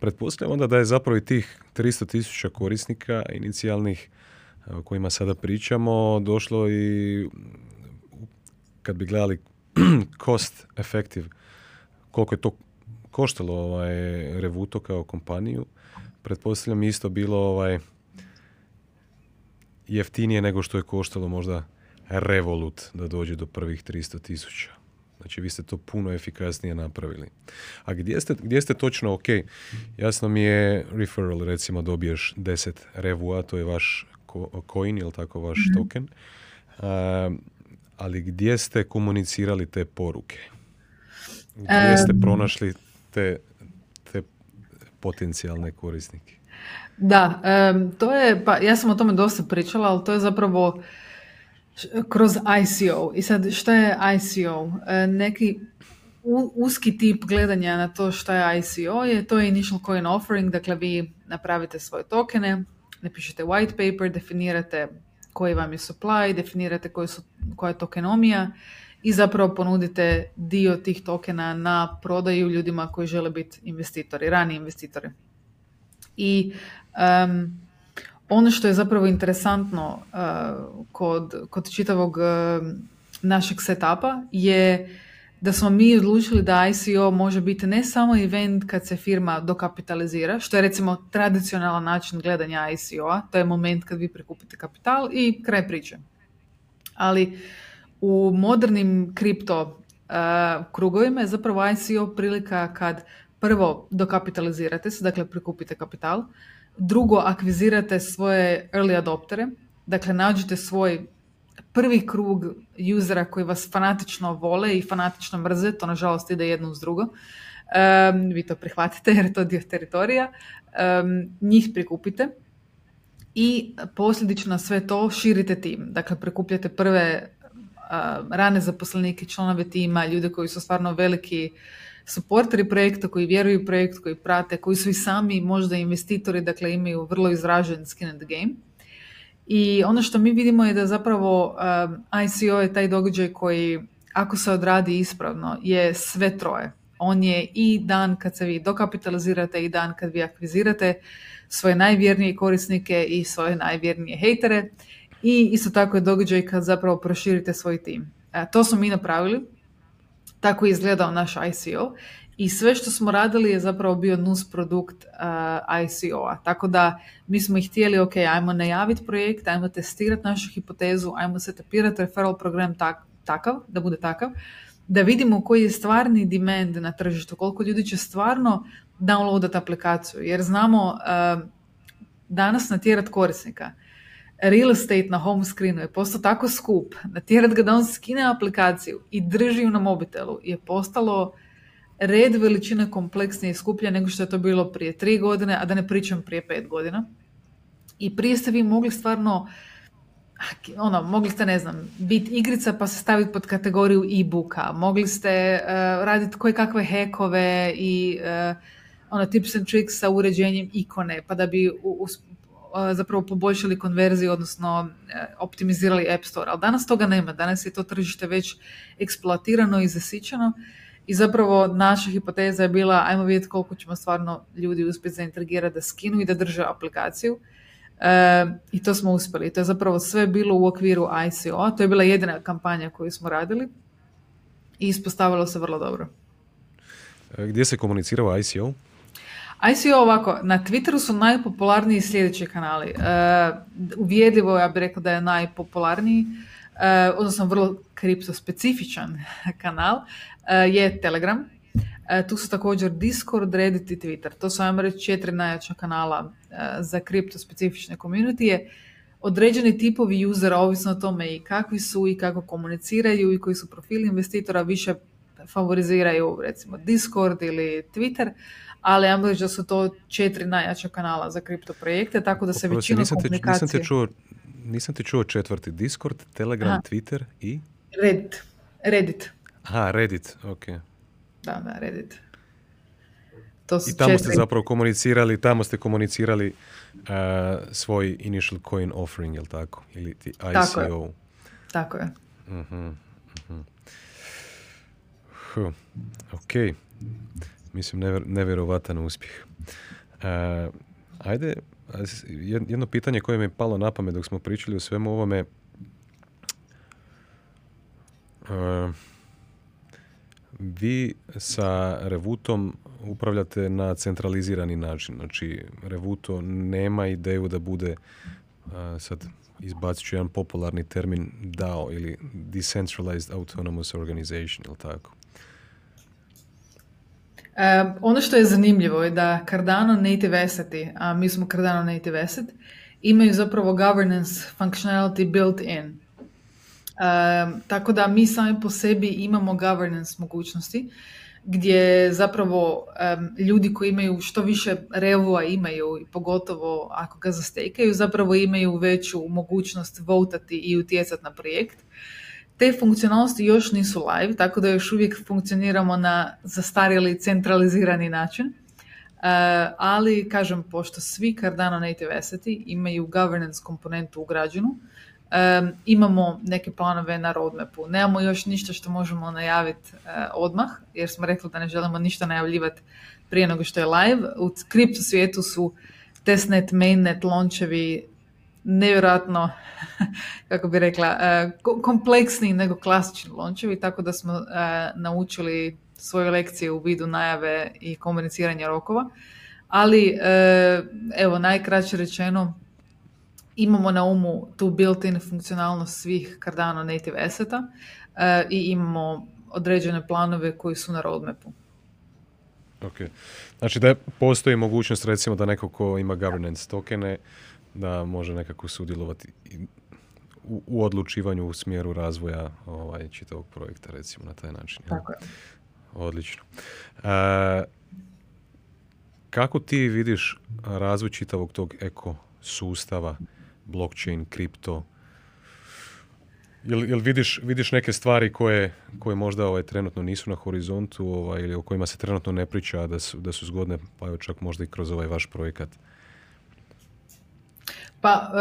pretpostavljam onda da je zapravo i tih 300 tisuća korisnika inicijalnih o kojima sada pričamo došlo i kad bi gledali cost effective koliko je to koštalo ovaj Revuto kao kompaniju pretpostavljam isto bilo ovaj jeftinije nego što je koštalo možda Revolut da dođe do prvih 300 tisuća. Znači vi ste to puno efikasnije napravili. A gdje ste, gdje ste točno, ok, jasno mi je referral, recimo dobiješ 10 revua, to je vaš coin, ili tako vaš mm token, ali gdje ste komunicirali te poruke? Gdje ste pronašli te, te potencijalne korisnike? Da, to je, pa ja sam o tome dosta pričala, ali to je zapravo kroz ICO. I sad što je ICO? E, neki uski tip gledanja na to što je ICO je to je initial coin offering, dakle vi napravite svoje tokene, napišete white paper, definirate koji vam je supply, definirate koji su, koja je tokenomija i zapravo ponudite dio tih tokena na prodaju ljudima koji žele biti investitori, rani investitori. I um, ono što je zapravo interesantno uh, kod, kod čitavog uh, našeg setupa je da smo mi odlučili da ICO može biti ne samo event kad se firma dokapitalizira, što je recimo tradicionalan način gledanja ICO-a, to je moment kad vi prikupite kapital i kraj priče. Ali u modernim kripto uh, krugovima je zapravo ICO prilika kad prvo dokapitalizirate se, dakle prikupite kapital, Drugo, akvizirate svoje early adoptere, dakle nađite svoj prvi krug usera koji vas fanatično vole i fanatično mrze, to nažalost ide jedno uz drugo. Um, vi to prihvatite jer je to dio teritorija. Um, njih prikupite i posljedično sve to širite tim. Dakle, prikupljate prve uh, rane zaposlenike, članove tima, ljude koji su stvarno veliki supporteri projekta koji vjeruju u projekt, koji prate, koji su i sami možda investitori, dakle imaju vrlo izražen skin in the game. I ono što mi vidimo je da zapravo um, ICO je taj događaj koji ako se odradi ispravno je sve troje. On je i dan kad se vi dokapitalizirate i dan kad vi akvizirate svoje najvjernije korisnike i svoje najvjernije hejtere i isto tako je događaj kad zapravo proširite svoj tim. E, to smo mi napravili tako je izgledao naš ICO i sve što smo radili je zapravo bio nus produkt uh, ICO-a. Tako da mi smo ih htjeli, ok, ajmo najaviti projekt, ajmo testirati našu hipotezu, ajmo setapirati referral program tak, takav, da bude takav, da vidimo koji je stvarni demand na tržištu, koliko ljudi će stvarno downloadati aplikaciju. Jer znamo uh, danas natjerati korisnika real estate na home screenu je postao tako skup, natjerat ga da on skine aplikaciju i drži ju na mobitelu je postalo red veličine kompleksnije i skuplje nego što je to bilo prije tri godine, a da ne pričam prije pet godina. I prije ste vi mogli stvarno ono, mogli ste, ne znam, biti igrica pa se staviti pod kategoriju e-booka, mogli ste uh, raditi koje kakve hekove i uh, ono, tips and tricks sa uređenjem ikone, pa da bi u, zapravo poboljšali konverziju, odnosno e, optimizirali App Store. Ali danas toga nema. Danas je to tržište već eksploatirano i zasićeno i zapravo naša hipoteza je bila ajmo vidjeti koliko ćemo stvarno ljudi uspjeti zaintrigirati da skinu i da drže aplikaciju. E, I to smo uspjeli. To je zapravo sve bilo u okviru ICO. To je bila jedina kampanja koju smo radili i ispostavilo se vrlo dobro. E, gdje se komunicirao ICO? ICO ovako, na Twitteru su najpopularniji sljedeći kanali. Uh, uvjedljivo ja bih rekla da je najpopularniji, uh, odnosno vrlo kripto specifičan kanal, je Telegram. Tu su također Discord, Reddit i Twitter. To su, ajmo reći, četiri najjača kanala za kripto specifične community određeni tipovi usera, ovisno o tome i kakvi su i kako komuniciraju i koji su profili investitora, više favoriziraju recimo Discord ili Twitter, ali ja reći da su to četiri najjača kanala za kripto projekte, tako da se većina komunikacije... Nisam te, čuo, nisam te čuo četvrti. Discord, Telegram, Aha. Twitter i... Reddit. Reddit. Aha, Reddit, ok. Da, da, Reddit. To I tamo ste zapravo komunicirali, tamo ste komunicirali uh, svoj initial coin offering, jel tako? Ili ti ICO. Tako je. Tako je. Uh-huh, uh Ok. Mislim, nevjer, nevjerovatan uspjeh. Uh, ajde, jedno pitanje koje mi je palo na pamet dok smo pričali o svemu ovome. Uh, vi sa Revutom upravljate na centralizirani način. Znači, Revuto nema ideju da bude, sad izbacit ću jedan popularni termin DAO ili Decentralized Autonomous Organization, ili tako? Uh, ono što je zanimljivo je da Cardano Native Asseti, a mi smo Cardano Native Asset, imaju zapravo governance functionality built in. Um, tako da mi sami po sebi imamo governance mogućnosti gdje zapravo ljudi koji imaju što više revua imaju i pogotovo ako ga zastekaju zapravo imaju veću mogućnost votati i utjecati na projekt. Te funkcionalnosti još nisu live, tako da još uvijek funkcioniramo na zastarjeli centralizirani način. Uh, ali, kažem, pošto svi Cardano native asseti imaju governance komponentu ugrađenu, um, imamo neke planove na roadmapu. Nemamo još ništa što možemo najaviti uh, odmah, jer smo rekli da ne želimo ništa najavljivati prije nego što je live. U kripto svijetu su testnet, mainnet, launchevi nevjerojatno, kako bi rekla, uh, kompleksniji nego klasični launchevi, tako da smo uh, naučili svoju lekciju u vidu najave i komuniciranja rokova. Ali, evo, najkraće rečeno, imamo na umu tu built-in funkcionalnost svih Cardano native asseta uh, i imamo određene planove koji su na roadmapu. Ok. Znači da postoji mogućnost recimo da neko ko ima governance tokene da može nekako sudjelovati u, u odlučivanju u smjeru razvoja ovaj, čitavog projekta recimo na taj način. Tako je. Odlično. Uh, kako ti vidiš razvoj čitavog tog ekosustava blockchain, kripto. Jel, jel vidiš, vidiš neke stvari koje, koje možda ovaj, trenutno nisu na horizontu ovaj, ili o kojima se trenutno ne priča, da su, da su zgodne, pa evo čak možda i kroz ovaj vaš projekat? Pa,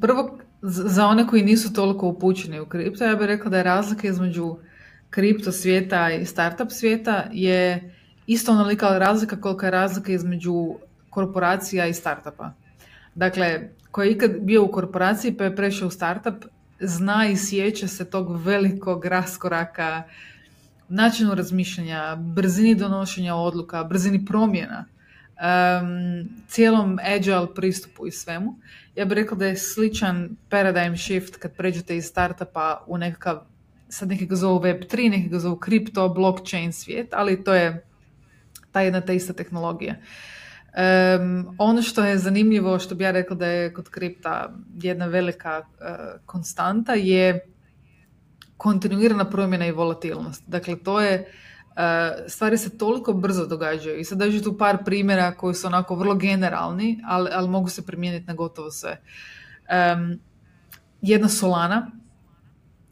prvo, za one koji nisu toliko upućeni u kripto, ja bih rekla da je razlika između kripto svijeta i startup svijeta je isto onolika razlika kolika je razlika između korporacija i startupa. Dakle, koji je ikad bio u korporaciji pa je prešao u startup, zna i sjeća se tog velikog raskoraka, načinu razmišljanja, brzini donošenja odluka, brzini promjena, um, cijelom agile pristupu i svemu. Ja bih rekla da je sličan paradigm shift kad pređete iz startupa u nekakav, sad neki ga zovu Web3, neki ga zovu kripto, blockchain svijet, ali to je ta jedna ta ista tehnologija. Um, ono što je zanimljivo, što bi ja rekla da je kod kripta jedna velika uh, konstanta je kontinuirana promjena i volatilnost. Dakle, to je uh, stvari se toliko brzo događaju i sad daću tu par primjera koji su onako vrlo generalni, ali, ali mogu se primijeniti na gotovo sve. Um, jedna Solana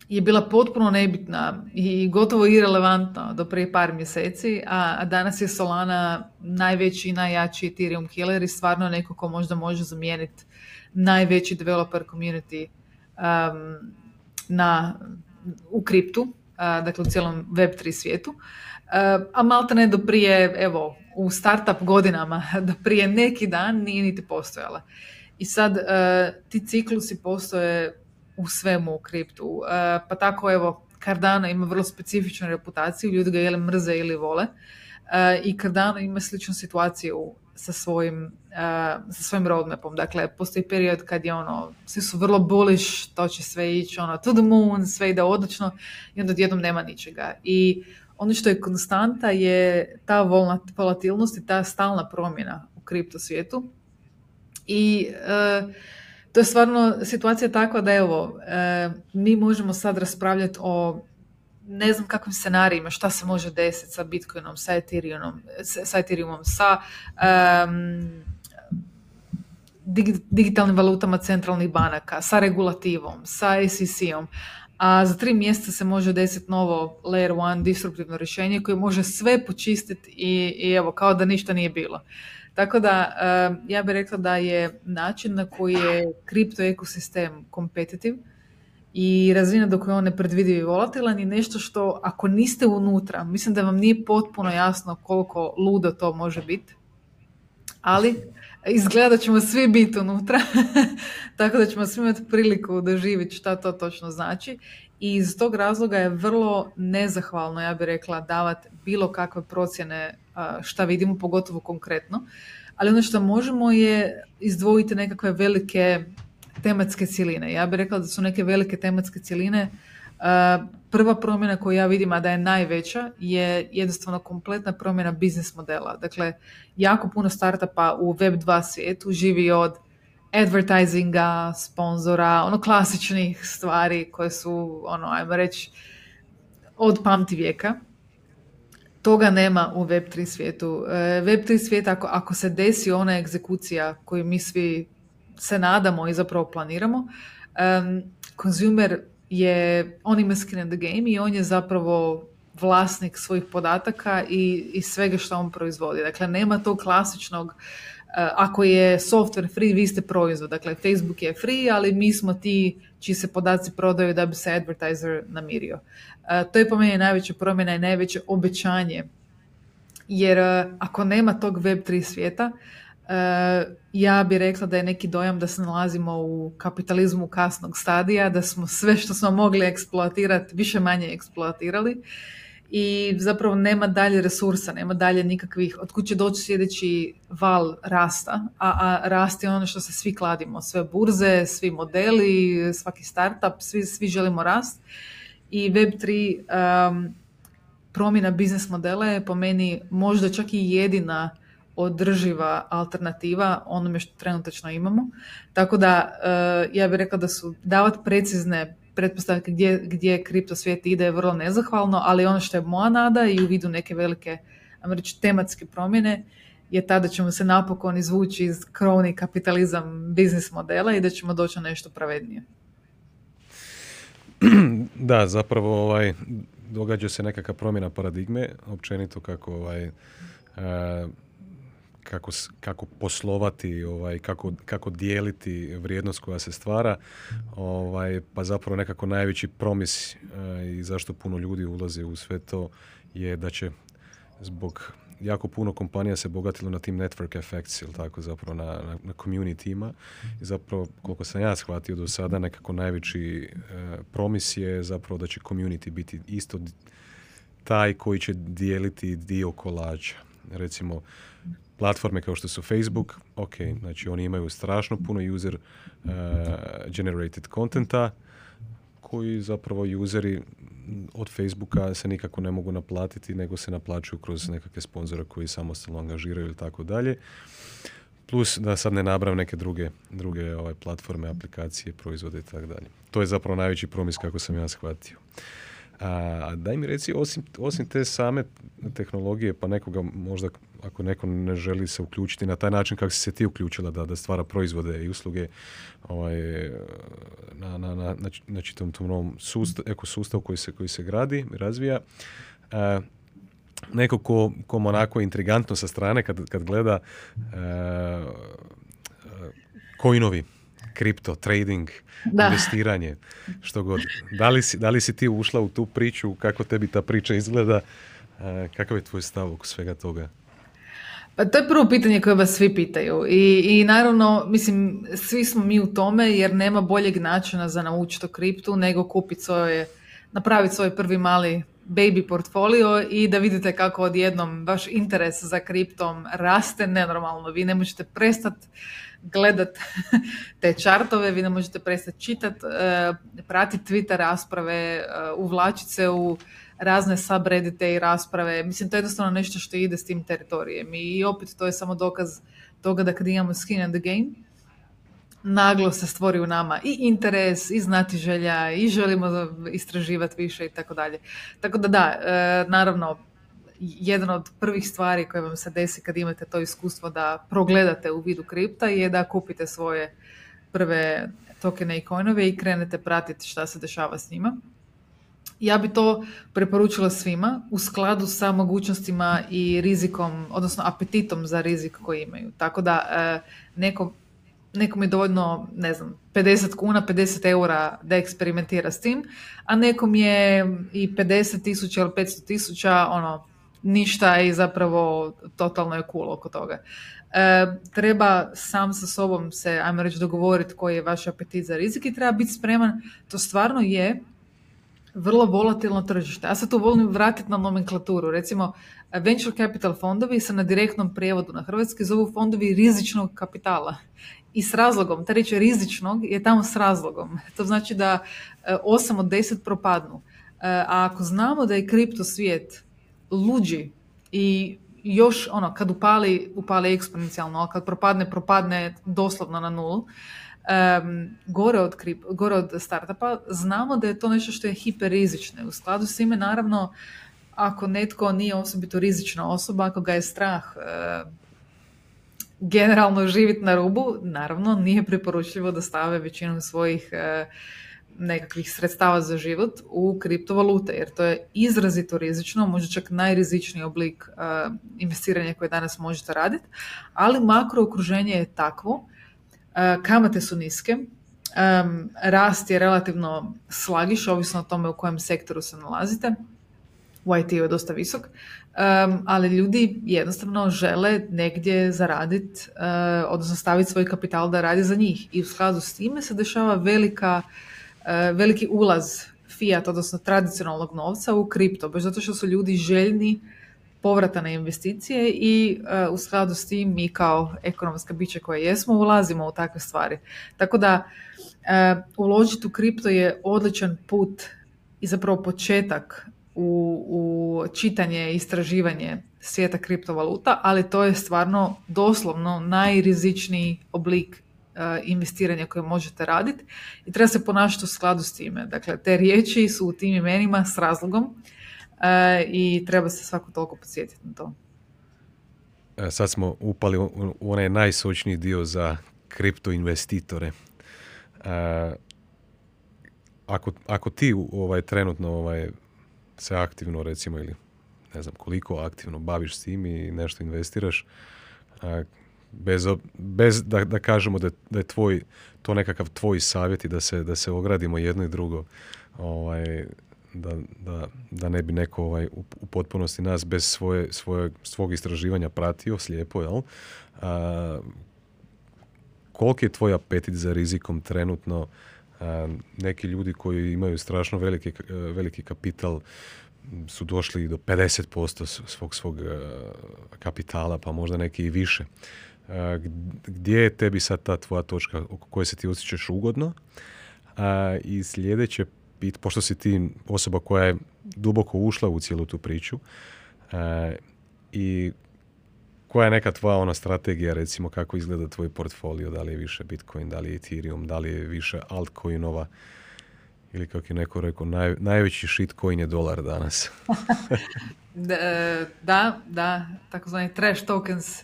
je bila potpuno nebitna i gotovo irelevantna do prije par mjeseci, a danas je Solana najveći i najjači Ethereum killer i stvarno neko ko možda može zamijeniti najveći developer community um, na, u kriptu, uh, dakle u cijelom Web3 svijetu. Uh, a malta ne do prije, evo, u startup godinama, do prije neki dan nije niti postojala. I sad uh, ti ciklusi postoje u svemu u kriptu. E, pa tako evo, Cardano ima vrlo specifičnu reputaciju, ljudi ga ili mrze ili vole. E, I Cardano ima sličnu situaciju sa svojim, uh, sa svojim roadmapom. Dakle, postoji period kad je ono, svi su vrlo bullish, to će sve ići ono, to the moon, sve ide odlično i onda odjednom nema ničega. I ono što je konstanta je ta volatilnost i ta stalna promjena u kripto svijetu. I uh, to je stvarno situacija takva da evo, uh, mi možemo sad raspravljati o ne znam kakvim scenarijima, šta se može desiti sa Bitcoinom, sa Ethereumom, sa, Ethereumom, sa digitalnim valutama centralnih banaka, sa regulativom, sa SEC-om. A za tri mjeseca se može desiti novo Layer 1 disruptivno rješenje koje može sve počistiti i, i evo, kao da ništa nije bilo. Tako da, ja bih rekla da je način na koji je kripto ekosistem kompetitiv, i razina dok je on nepredvidiv i volatilan i nešto što ako niste unutra, mislim da vam nije potpuno jasno koliko ludo to može biti, ali izgleda da ćemo svi biti unutra, tako da ćemo svi imati priliku doživjeti šta to točno znači i iz tog razloga je vrlo nezahvalno, ja bih rekla, davati bilo kakve procjene šta vidimo, pogotovo konkretno, ali ono što možemo je izdvojiti nekakve velike tematske cjeline. Ja bih rekla da su neke velike tematske cjeline. Prva promjena koju ja vidim, a da je najveća, je jednostavno kompletna promjena biznis modela. Dakle, jako puno startupa u Web2 svijetu živi od advertisinga, sponzora, ono klasičnih stvari koje su, ono, ajmo reći, od pamti vijeka. Toga nema u Web3 svijetu. E, Web3 svijet, ako, ako se desi ona egzekucija koju mi svi se nadamo i zapravo planiramo. Um, konzumer je, on ima skin in the game i on je zapravo vlasnik svojih podataka i, i svega što on proizvodi. Dakle, nema tog klasičnog ako je software free, vi ste proizvod. Dakle, Facebook je free, ali mi smo ti čiji se podaci prodaju da bi se advertiser namirio. Uh, to je po meni najveća promjena i najveće obećanje. Jer uh, ako nema tog Web3 svijeta, ja bih rekla da je neki dojam da se nalazimo u kapitalizmu kasnog stadija, da smo sve što smo mogli eksploatirati više manje eksploatirali i zapravo nema dalje resursa, nema dalje nikakvih, od će doći sljedeći val rasta, a, a rast je ono što se svi kladimo, sve burze, svi modeli, svaki startup, svi, svi želimo rast i Web3 um, promjena biznis modela je po meni možda čak i jedina održiva alternativa onome što trenutačno imamo. Tako da eh, ja bih rekla da su davati precizne pretpostavke gdje, gdje kripto svijet ide je vrlo nezahvalno, ali ono što je moja nada i u vidu neke velike reći, tematske promjene je tada ćemo se napokon izvući iz kroni kapitalizam biznis modela i da ćemo doći na nešto pravednije. Da, zapravo ovaj, događa se nekakva promjena paradigme, općenito kako ovaj, kako, kako poslovati, ovaj, kako, kako dijeliti vrijednost koja se stvara, ovaj, pa zapravo nekako najveći promis eh, i zašto puno ljudi ulazi u sve to je da će zbog jako puno kompanija se bogatilo na tim network effects, ili tako, zapravo na, na, na community I zapravo, koliko sam ja shvatio do sada, nekako najveći eh, promis je zapravo da će community biti isto taj koji će dijeliti dio kolača. Recimo, platforme kao što su Facebook, ok, znači oni imaju strašno puno user uh, generated contenta koji zapravo useri od Facebooka se nikako ne mogu naplatiti, nego se naplaćuju kroz nekakve sponzore koji samostalno angažiraju ili tako dalje. Plus da sad ne nabram neke druge, druge ovaj, platforme, aplikacije, proizvode i tako dalje. To je zapravo najveći promis kako sam ja shvatio. A daj mi reci, osim, osim te same tehnologije, pa nekoga možda, ako neko ne želi se uključiti na taj način kako si se ti uključila da, da stvara proizvode i usluge ovaj, na, na, na, na čitavom tom novom sustav, ekosustavu koji se, koji se gradi, razvija, a, neko ko, ko onako intrigantno sa strane kad, kad gleda a, coinovi, kripto, trading, da. investiranje, što god. Da li, si, da li si ti ušla u tu priču, kako tebi ta priča izgleda, kakav je tvoj stav oko svega toga? Pa to je prvo pitanje koje vas svi pitaju I, i naravno, mislim, svi smo mi u tome jer nema boljeg načina za naučiti o kriptu nego kupiti svoje, napraviti svoj prvi mali baby portfolio i da vidite kako odjednom vaš interes za kriptom raste nenormalno. Vi ne možete prestati gledat te čartove, vi ne možete prestati čitati, e, pratiti Twitter rasprave, e, uvlačiti se u razne subreddite i rasprave. Mislim, to je jednostavno nešto što ide s tim teritorijem i opet to je samo dokaz toga da kad imamo skin in the game, naglo se stvori u nama i interes, i znati želja, i želimo istraživati više i tako dalje. Tako da da, e, naravno, jedan od prvih stvari koje vam se desi kad imate to iskustvo da progledate u vidu kripta je da kupite svoje prve tokene i coinove i krenete pratiti šta se dešava s njima. Ja bi to preporučila svima u skladu sa mogućnostima i rizikom, odnosno apetitom za rizik koji imaju. Tako da e, neko, nekom je dovoljno, ne znam, 50 kuna, 50 eura da eksperimentira s tim, a nekom je i 50 tisuća ili 500 tisuća, ono, ništa i zapravo totalno je cool oko toga. E, treba sam sa sobom se, ajmo reći, dogovoriti koji je vaš apetit za rizik i treba biti spreman. To stvarno je vrlo volatilno tržište. Ja se tu volim vratiti na nomenklaturu. Recimo, venture capital fondovi se na direktnom prijevodu na hrvatski zovu fondovi rizičnog kapitala. I s razlogom, ta riječ rizičnog je tamo s razlogom. To znači da 8 e, od 10 propadnu. E, a ako znamo da je kripto svijet luđi i još ono, kad upali, upali eksponencijalno, a kad propadne, propadne doslovno na nulu, um, gore, od krip, gore od startupa, znamo da je to nešto što je hiperrizično. U skladu s time, naravno, ako netko nije osobito rizična osoba, ako ga je strah uh, generalno živjeti na rubu, naravno nije preporučljivo da stave većinu svojih uh, nekakvih sredstava za život u kriptovalute, jer to je izrazito rizično, možda čak najrizičniji oblik uh, investiranja koje danas možete raditi, ali makro okruženje je takvo, uh, kamate su niske, um, rast je relativno slagiš, ovisno o tome u kojem sektoru se nalazite, u IT je dosta visok, um, ali ljudi jednostavno žele negdje zaraditi, uh, odnosno staviti svoj kapital da radi za njih i u skladu s time se dešava velika veliki ulaz fiat, odnosno tradicionalnog novca u kripto, baš zato što su ljudi željni povrata na investicije i uh, u skladu s tim mi kao ekonomska bića koje jesmo ulazimo u takve stvari. Tako da uh, uložiti u kripto je odličan put i zapravo početak u, u čitanje i istraživanje svijeta kriptovaluta, ali to je stvarno doslovno najrizičniji oblik Eh, investiranja koje možete raditi i treba se ponašati u skladu s time. Dakle, te riječi su u tim imenima s razlogom eh, i treba se svako toliko podsjetiti na to. E, sad smo upali u onaj najsočniji dio za kripto investitore. E, ako, ako ti ovaj, trenutno ovaj, se aktivno recimo ili ne znam koliko aktivno baviš s tim i nešto investiraš, bez, bez da, da kažemo da, da je tvoj, to nekakav tvoj savjet i da se, da se ogradimo jedno i drugo, ovaj, da, da, da ne bi neko ovaj, u, u potpunosti nas bez svoje, svoje, svog istraživanja pratio slijepo, jel? A, koliki je tvoj apetit za rizikom trenutno? A, neki ljudi koji imaju strašno veliki, veliki kapital su došli do 50% svog svog kapitala, pa možda neki i više gdje je tebi sad ta tvoja točka oko koje se ti osjećaš ugodno. I sljedeće, pošto si ti osoba koja je duboko ušla u cijelu tu priču i koja je neka tvoja ona strategija, recimo kako izgleda tvoj portfolio, da li je više Bitcoin, da li je Ethereum, da li je više altcoinova, ili kako je neko rekao, naj, najveći shitcoin je dolar danas. da, da, takozvani trash tokens.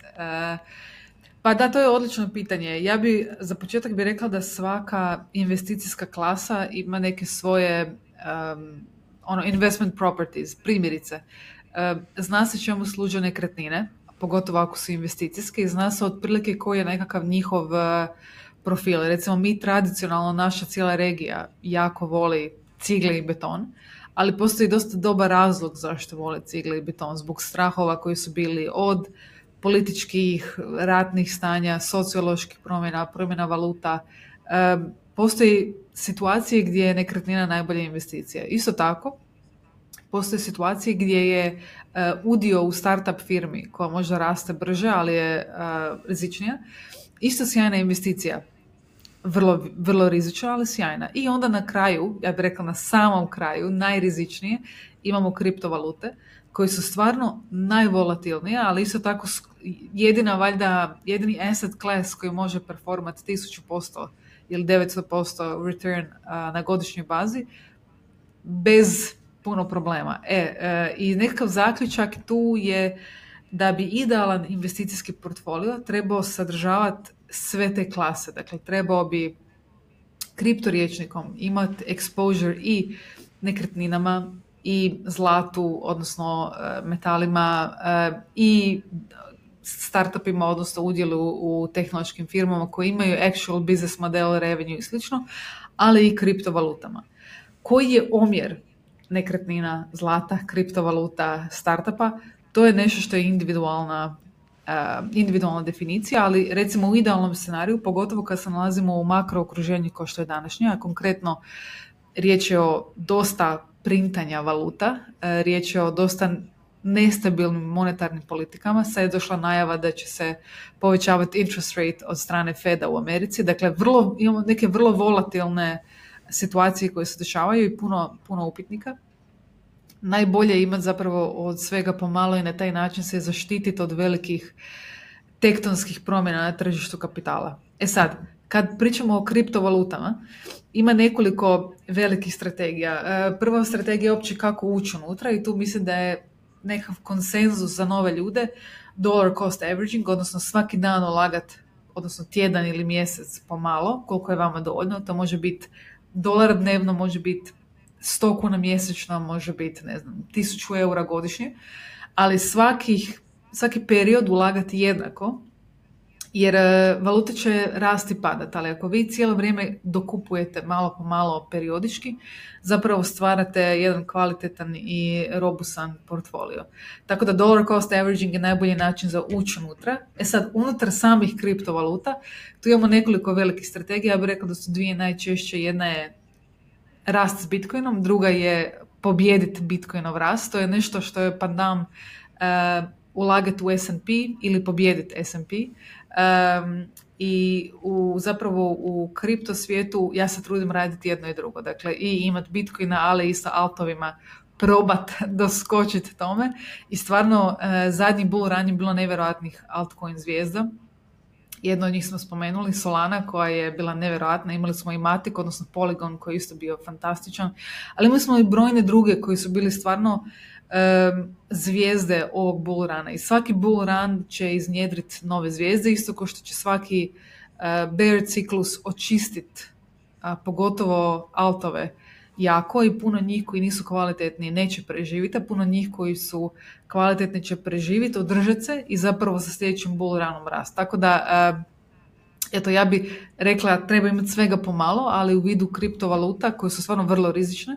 Pa da, to je odlično pitanje. Ja bi za početak bi rekla da svaka investicijska klasa ima neke svoje um, ono investment properties, primjerice. Um, zna se čemu služe nekretnine, pogotovo ako su investicijske i zna se otprilike koji je nekakav njihov uh, profil. Recimo mi tradicionalno, naša cijela regija jako voli cigle i beton, ali postoji dosta dobar razlog zašto vole cigle i beton, zbog strahova koji su bili od političkih, ratnih stanja, socioloških promjena, promjena valuta. Postoji situacije gdje je nekretnina najbolja investicija. Isto tako, postoje situacije gdje je udio u startup firmi koja možda raste brže, ali je rizičnija, isto sjajna investicija vrlo, vrlo rizična, ali sjajna. I onda na kraju, ja bih rekla na samom kraju, najrizičnije, imamo kriptovalute koji su stvarno najvolatilnije, ali isto tako jedina valjda, jedini asset class koji može performati 1000% ili 900% return na godišnjoj bazi bez puno problema. E, e, I nekakav zaključak tu je da bi idealan investicijski portfolio trebao sadržavati sve te klase. Dakle, trebao bi kriptoriječnikom imati exposure i nekretninama i zlatu, odnosno e, metalima e, i startupima, odnosno udjelu u tehnološkim firmama koji imaju actual business model, revenue i slično, ali i kriptovalutama. Koji je omjer nekretnina, zlata, kriptovaluta, startupa? To je nešto što je individualna Uh, individualna definicija, ali recimo u idealnom scenariju, pogotovo kad se nalazimo u makro okruženju kao što je današnje, a konkretno riječ je o dosta printanja valuta, uh, riječ je o dosta nestabilnim monetarnim politikama. Sad je došla najava da će se povećavati interest rate od strane Feda u Americi. Dakle, vrlo, imamo neke vrlo volatilne situacije koje se dešavaju i puno, puno upitnika najbolje imati zapravo od svega pomalo i na taj način se zaštititi od velikih tektonskih promjena na tržištu kapitala. E sad, kad pričamo o kriptovalutama, ima nekoliko velikih strategija. E, prva strategija je uopće kako ući unutra i tu mislim da je nekakav konsenzus za nove ljude, dollar cost averaging, odnosno svaki dan ulagati, odnosno tjedan ili mjesec pomalo, koliko je vama dovoljno. To može biti dolar dnevno, može biti 100 kuna mjesečno može biti, ne znam, 1000 eura godišnje, ali svakih, svaki period ulagati jednako, jer e, valute će rasti i padati, ali ako vi cijelo vrijeme dokupujete malo po malo periodički, zapravo stvarate jedan kvalitetan i robusan portfolio. Tako da dollar cost averaging je najbolji način za ući unutra. E sad, unutar samih kriptovaluta, tu imamo nekoliko velikih strategija, ja bih rekla da su dvije najčešće, jedna je rast s Bitcoinom, druga je pobijediti Bitcoinov rast. To je nešto što je pandam uh, ulagati u S&P ili pobijediti S&P. Um, I u, zapravo u kripto svijetu ja se trudim raditi jedno i drugo. Dakle, i imati Bitcoina, ali i sa altovima probat doskočiti tome. I stvarno, uh, zadnji bull run je bilo nevjerojatnih altcoin zvijezda jedno od njih smo spomenuli, Solana koja je bila nevjerojatna, imali smo i Matic, odnosno Polygon koji je isto bio fantastičan, ali imali smo i brojne druge koji su bili stvarno zvijezde ovog bull runa i svaki bull run će iznjedriti nove zvijezde, isto kao što će svaki uh, bear ciklus očistiti, pogotovo altove jako i puno njih koji nisu kvalitetni neće preživjeti, a puno njih koji su kvalitetni će preživjeti, održati se i zapravo sa sljedećim bull runom rast. Tako da, eh, eto, ja bih rekla treba imati svega pomalo, ali u vidu kriptovaluta koje su stvarno vrlo rizične,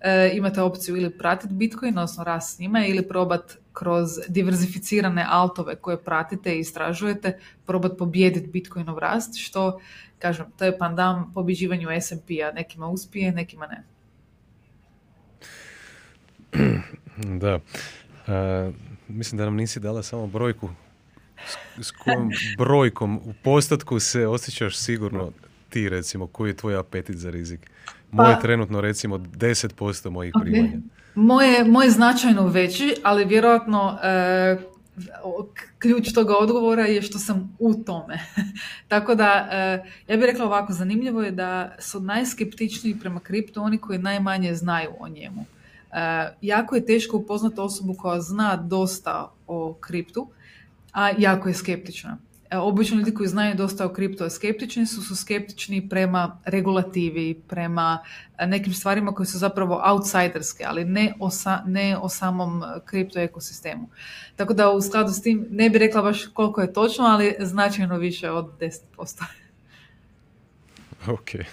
eh, imate opciju ili pratiti Bitcoin, odnosno rast s njima, ili probati kroz diverzificirane altove koje pratite i istražujete, probati pobijediti Bitcoinov rast, što, kažem, to je pandam pobjeđivanju S&P-a, nekima uspije, nekima ne. Da. E, mislim da nam nisi dala samo brojku. S, kojom brojkom u postotku se osjećaš sigurno ti recimo, koji je tvoj apetit za rizik? Moje pa, trenutno recimo 10% mojih okay. primanja. Moje, moje značajno veći, ali vjerojatno e, ključ toga odgovora je što sam u tome. Tako da, e, ja bih rekla ovako, zanimljivo je da su najskeptičniji prema kriptu oni koji najmanje znaju o njemu. E, jako je teško upoznati osobu koja zna dosta o kriptu, a jako je skeptična. E, obično ljudi koji znaju dosta o kriptu, a skeptični su, su skeptični prema regulativi, prema nekim stvarima koje su zapravo outsiderske, ali ne o, ne o samom kripto ekosistemu. Tako da u skladu s tim ne bi rekla baš koliko je točno, ali značajno više od 10%. ok. E,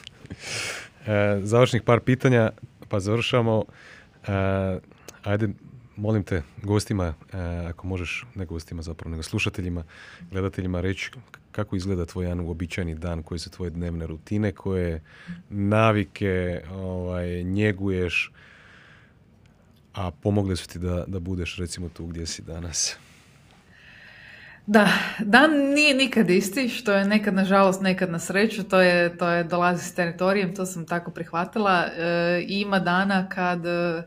završnih par pitanja, pa završamo. Uh, ajde, molim te, gostima, uh, ako možeš, ne gostima zapravo, nego slušateljima, gledateljima reći kako izgleda tvoj jedan uobičajeni dan, koje su tvoje dnevne rutine, koje navike ovaj, njeguješ a pomogle su ti da, da budeš recimo tu gdje si danas. Da, dan nije nikad isti, što je nekad nažalost, nekad na sreću, to je, to je dolazi s teritorijem, to sam tako prihvatila. E, ima dana kad, e,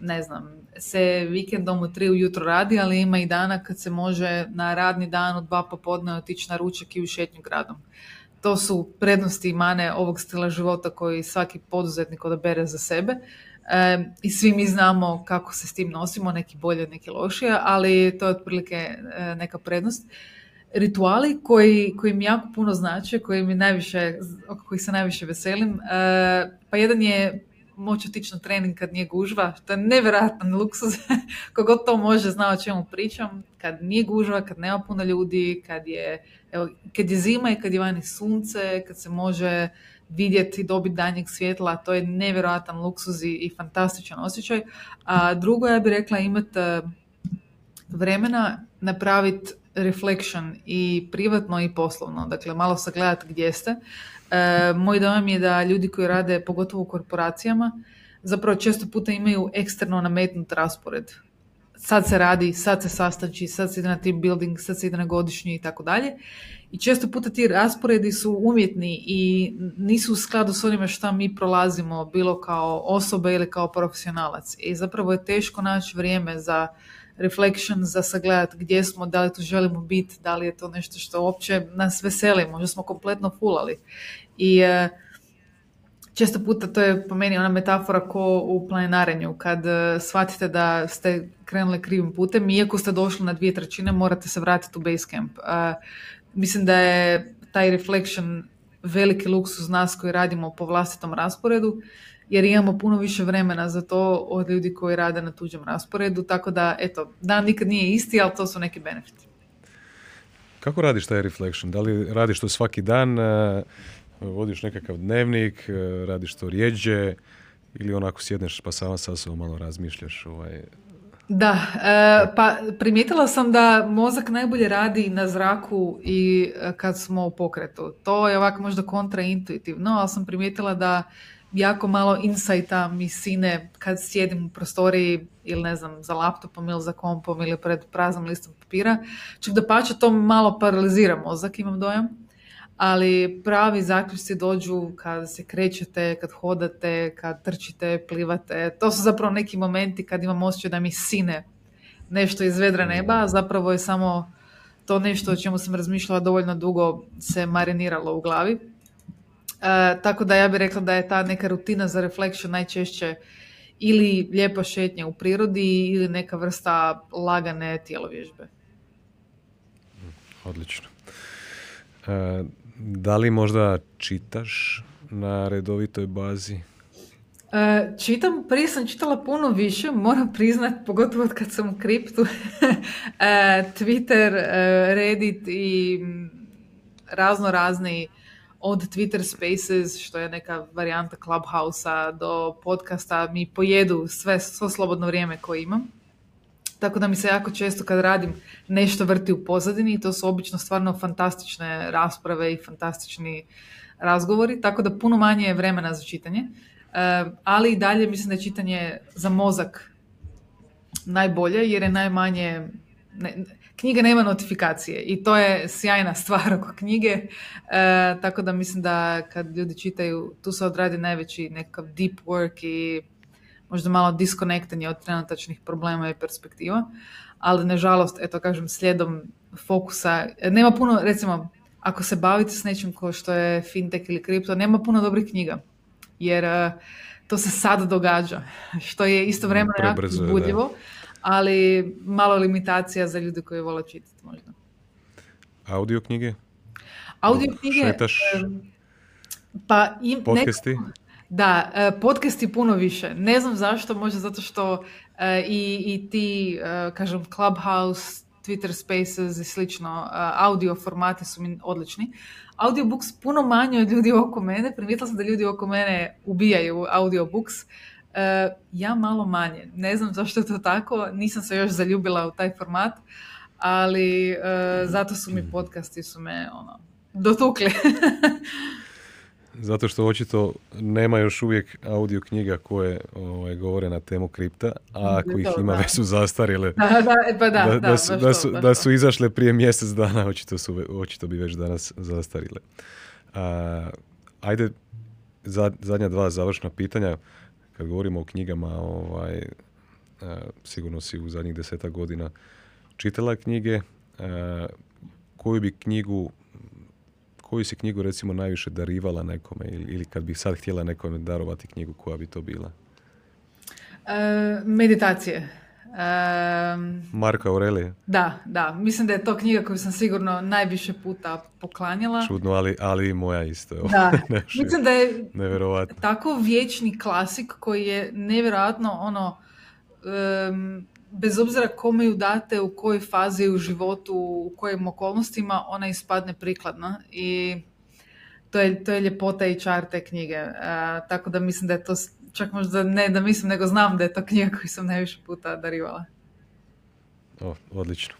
ne znam, se vikendom u tri ujutro radi, ali ima i dana kad se može na radni dan u dva popodne otići na ručak i u šetnju gradom. To su prednosti i mane ovog stila života koji svaki poduzetnik odabere za sebe i svi mi znamo kako se s tim nosimo, neki bolje, neki lošije, ali to je otprilike e, neka prednost. Rituali koji, koji mi jako puno znače, koji mi najviše, oko kojih se najviše veselim, e, pa jedan je moći otići na trening kad nije gužva, to je nevjerojatan luksuz, kogod to može zna o čemu pričam, kad nije gužva, kad nema puno ljudi, kad je, evo, kad je zima i kad je vani sunce, kad se može vidjeti i dobiti danjeg svjetla, to je nevjerojatan luksuz i, fantastičan osjećaj. A drugo, ja bih rekla, imati e, vremena napraviti reflection i privatno i poslovno. Dakle, malo sagledati gdje ste. E, moj dojam je da ljudi koji rade, pogotovo u korporacijama, zapravo često puta imaju eksterno nametnut raspored. Sad se radi, sad se sastanči, sad se ide na team building, sad se ide na godišnji i tako dalje. I često puta ti rasporedi su umjetni i nisu u skladu s onime što mi prolazimo, bilo kao osobe ili kao profesionalac. I zapravo je teško naći vrijeme za reflection, za sagledati gdje smo, da li tu želimo biti, da li je to nešto što uopće nas veseli, možda smo kompletno fulali. I e, često puta to je po meni ona metafora ko u planinarenju, kad e, shvatite da ste krenuli krivim putem, iako ste došli na dvije trećine, morate se vratiti u base camp. E, Mislim da je taj reflection veliki luksus nas koji radimo po vlastitom rasporedu, jer imamo puno više vremena za to od ljudi koji rade na tuđem rasporedu, tako da, eto, dan nikad nije isti, ali to su neki benefiti. Kako radiš taj reflection? Da li radiš to svaki dan, eh, vodiš nekakav dnevnik, eh, radiš to rijeđe ili onako sjedneš pa sama sa sobom malo razmišljaš ovaj, da, e, pa primijetila sam da mozak najbolje radi na zraku i e, kad smo u pokretu. To je ovako možda kontraintuitivno, ali sam primijetila da jako malo insajta mi sine kad sjedim u prostoriji ili ne znam, za laptopom ili za kompom ili pred praznom listom papira. Čak da pače to malo paralizira mozak, imam dojam ali pravi zaključci dođu kad se krećete, kad hodate, kad trčite, plivate. To su zapravo neki momenti kad imam osjećaj da mi sine nešto iz vedra neba, zapravo je samo to nešto o čemu sam razmišljala dovoljno dugo se mariniralo u glavi. E, tako da ja bih rekla da je ta neka rutina za reflection najčešće ili lijepa šetnja u prirodi ili neka vrsta lagane tijelovježbe. Odlično. E, da li možda čitaš na redovitoj bazi? Uh, čitam, prije sam čitala puno više, moram priznat, pogotovo kad sam u kriptu, uh, Twitter, uh, Reddit i razno razni od Twitter Spaces, što je neka varijanta Clubhouse-a, do podcasta, mi pojedu sve, svo slobodno vrijeme koje imam. Tako da mi se jako često kad radim nešto vrti u pozadini i to su obično stvarno fantastične rasprave i fantastični razgovori, tako da puno manje je vremena za čitanje. E, ali i dalje mislim da je čitanje za mozak najbolje jer je najmanje ne, knjiga nema notifikacije i to je sjajna stvar oko knjige e, tako da mislim da kad ljudi čitaju tu se odradi najveći nekakav deep work i možda malo disconnectanje od trenutačnih problema i perspektiva, ali nažalost, eto kažem, slijedom fokusa, nema puno, recimo, ako se bavite s nečim kao što je fintech ili kripto, nema puno dobrih knjiga, jer uh, to se sad događa, što je istovremeno jako budljivo, ali malo limitacija za ljude koji vole čitati možda. Audio knjige? Audio knjige... Pa im, Podcasti? Da, e, podcasti puno više. Ne znam zašto, možda zato što e, i, i ti, kažem, Clubhouse, Twitter Spaces i slično, audio formati su mi odlični. Audiobooks puno manje od ljudi oko mene. Primijetila sam da ljudi oko mene ubijaju audiobooks. Ja malo manje. Ne znam zašto je to tako. Nisam se još zaljubila u taj format, ali zato su mi podcasti su me ono, dotukli. zato što očito nema još uvijek audio knjiga koje ovaj, govore na temu kripta, a ako ih ima već su zastarjele. Da, e, su, izašle prije mjesec dana, očito, su, očito bi već danas zastarile. A, ajde, zadnja dva završna pitanja. Kad govorimo o knjigama, ovaj, sigurno si u zadnjih desetak godina čitala knjige. koju bi knjigu koju si knjigu recimo najviše darivala nekome ili, ili kad bi sad htjela nekome darovati knjigu, koja bi to bila? E, meditacije. E, Marka Aurelije? Da, da. Mislim da je to knjiga koju sam sigurno najviše puta poklanjala. Čudno, ali, ali i moja isto. Da. Mislim da je tako vječni klasik koji je nevjerojatno ono bez obzira kome ju date, u kojoj fazi u životu, u kojim okolnostima, ona ispadne prikladna i to je, to je ljepota i čar te knjige. Uh, tako da mislim da je to, čak možda ne da mislim, nego znam da je to knjiga koju sam najviše puta darivala. O, odlično.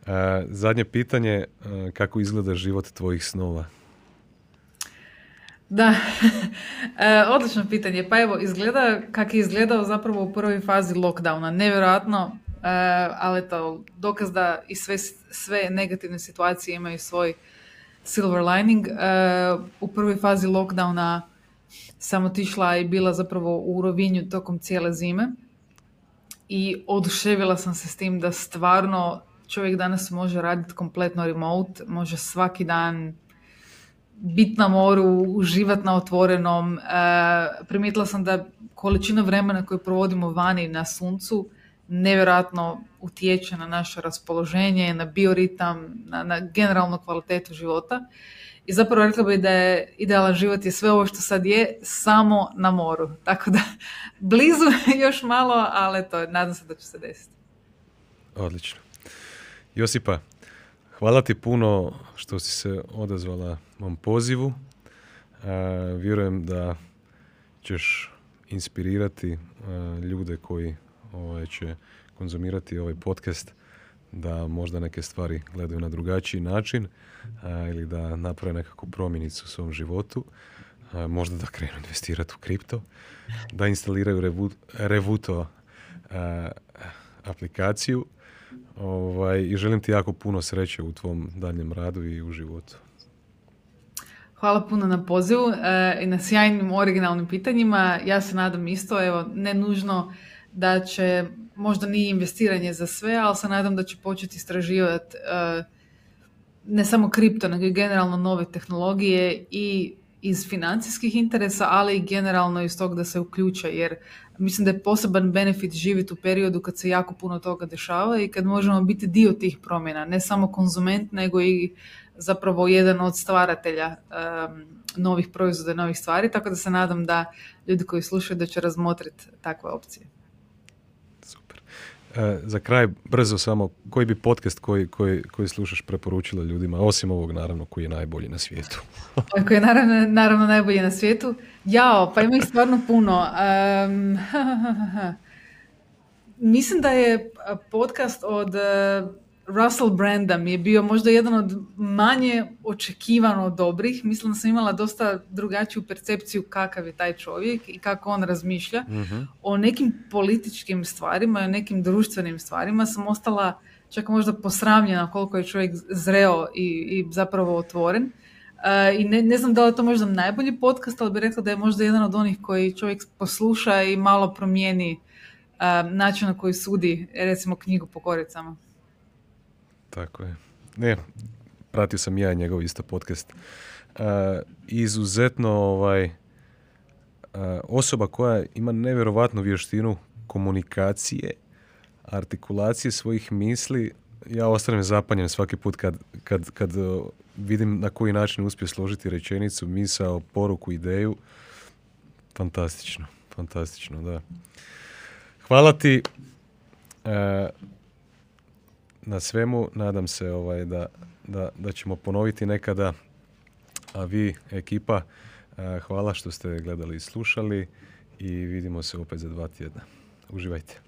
Uh, zadnje pitanje, uh, kako izgleda život tvojih snova? Da, e, odlično pitanje. Pa evo, izgleda kak je izgledao zapravo u prvoj fazi lockdowna. Nevjerojatno, e, ali to dokaz da i sve, sve negativne situacije imaju svoj silver lining. E, u prvoj fazi lockdowna sam otišla i bila zapravo u Rovinju tokom cijele zime i oduševila sam se s tim da stvarno čovjek danas može raditi kompletno remote, može svaki dan bit na moru, uživat na otvorenom. E, primijetila sam da količina vremena koju provodimo vani na suncu nevjerojatno utječe na naše raspoloženje, na bioritam, na, na generalnu kvalitetu života. I zapravo rekla bih da je idealan život je sve ovo što sad je samo na moru. Tako da blizu još malo, ali to nadam se da će se desiti. Odlično. Josipa, hvala ti puno što si se odazvala mom pozivu. vjerujem da ćeš inspirirati ljude koji ovaj, će konzumirati ovaj podcast da možda neke stvari gledaju na drugačiji način ili da naprave nekakvu promjenicu u svom životu. možda da krenu investirati u kripto, da instaliraju Revuto aplikaciju ovaj, i želim ti jako puno sreće u tvom daljem radu i u životu. Hvala puno na pozivu e, i na sjajnim originalnim pitanjima. Ja se nadam isto, evo, ne nužno da će, možda nije investiranje za sve, ali se nadam da će početi istraživati e, ne samo kripto, nego i generalno nove tehnologije i iz financijskih interesa, ali i generalno iz tog da se uključe, jer mislim da je poseban benefit živjeti u periodu kad se jako puno toga dešava i kad možemo biti dio tih promjena, ne samo konzument, nego i zapravo jedan od stvaratelja novih proizvoda, novih stvari, tako da se nadam da ljudi koji slušaju da će razmotriti takve opcije. E, za kraj, brzo samo, koji bi podcast koji, koji, koji slušaš preporučila ljudima, osim ovog naravno koji je najbolji na svijetu? koji je naravno, naravno najbolji na svijetu? Jao, pa ima ih stvarno puno. Um, mislim da je podcast od Russell Branda mi je bio možda jedan od manje očekivano dobrih. Mislim da sam imala dosta drugačiju percepciju kakav je taj čovjek i kako on razmišlja. Mhm. O nekim političkim stvarima i o nekim društvenim stvarima sam ostala čak možda posramljena koliko je čovjek zreo i, i zapravo otvoren. Uh, I ne, ne znam da li je to možda najbolji podcast, ali bih rekla da je možda jedan od onih koji čovjek posluša i malo promijeni uh, način na koji sudi, recimo knjigu po koricama. Tako je. Ne, pratio sam ja njegov isto podcast. Uh, izuzetno ovaj, uh, osoba koja ima nevjerovatnu vještinu komunikacije, artikulacije svojih misli. Ja ostanem zapanjen svaki put kad, kad, kad uh, vidim na koji način uspije složiti rečenicu, misao, poruku, ideju. Fantastično, fantastično, da. Hvala ti. Uh, na svemu. Nadam se ovaj, da, da, da ćemo ponoviti nekada. A vi, ekipa, hvala što ste gledali i slušali i vidimo se opet za dva tjedna. Uživajte.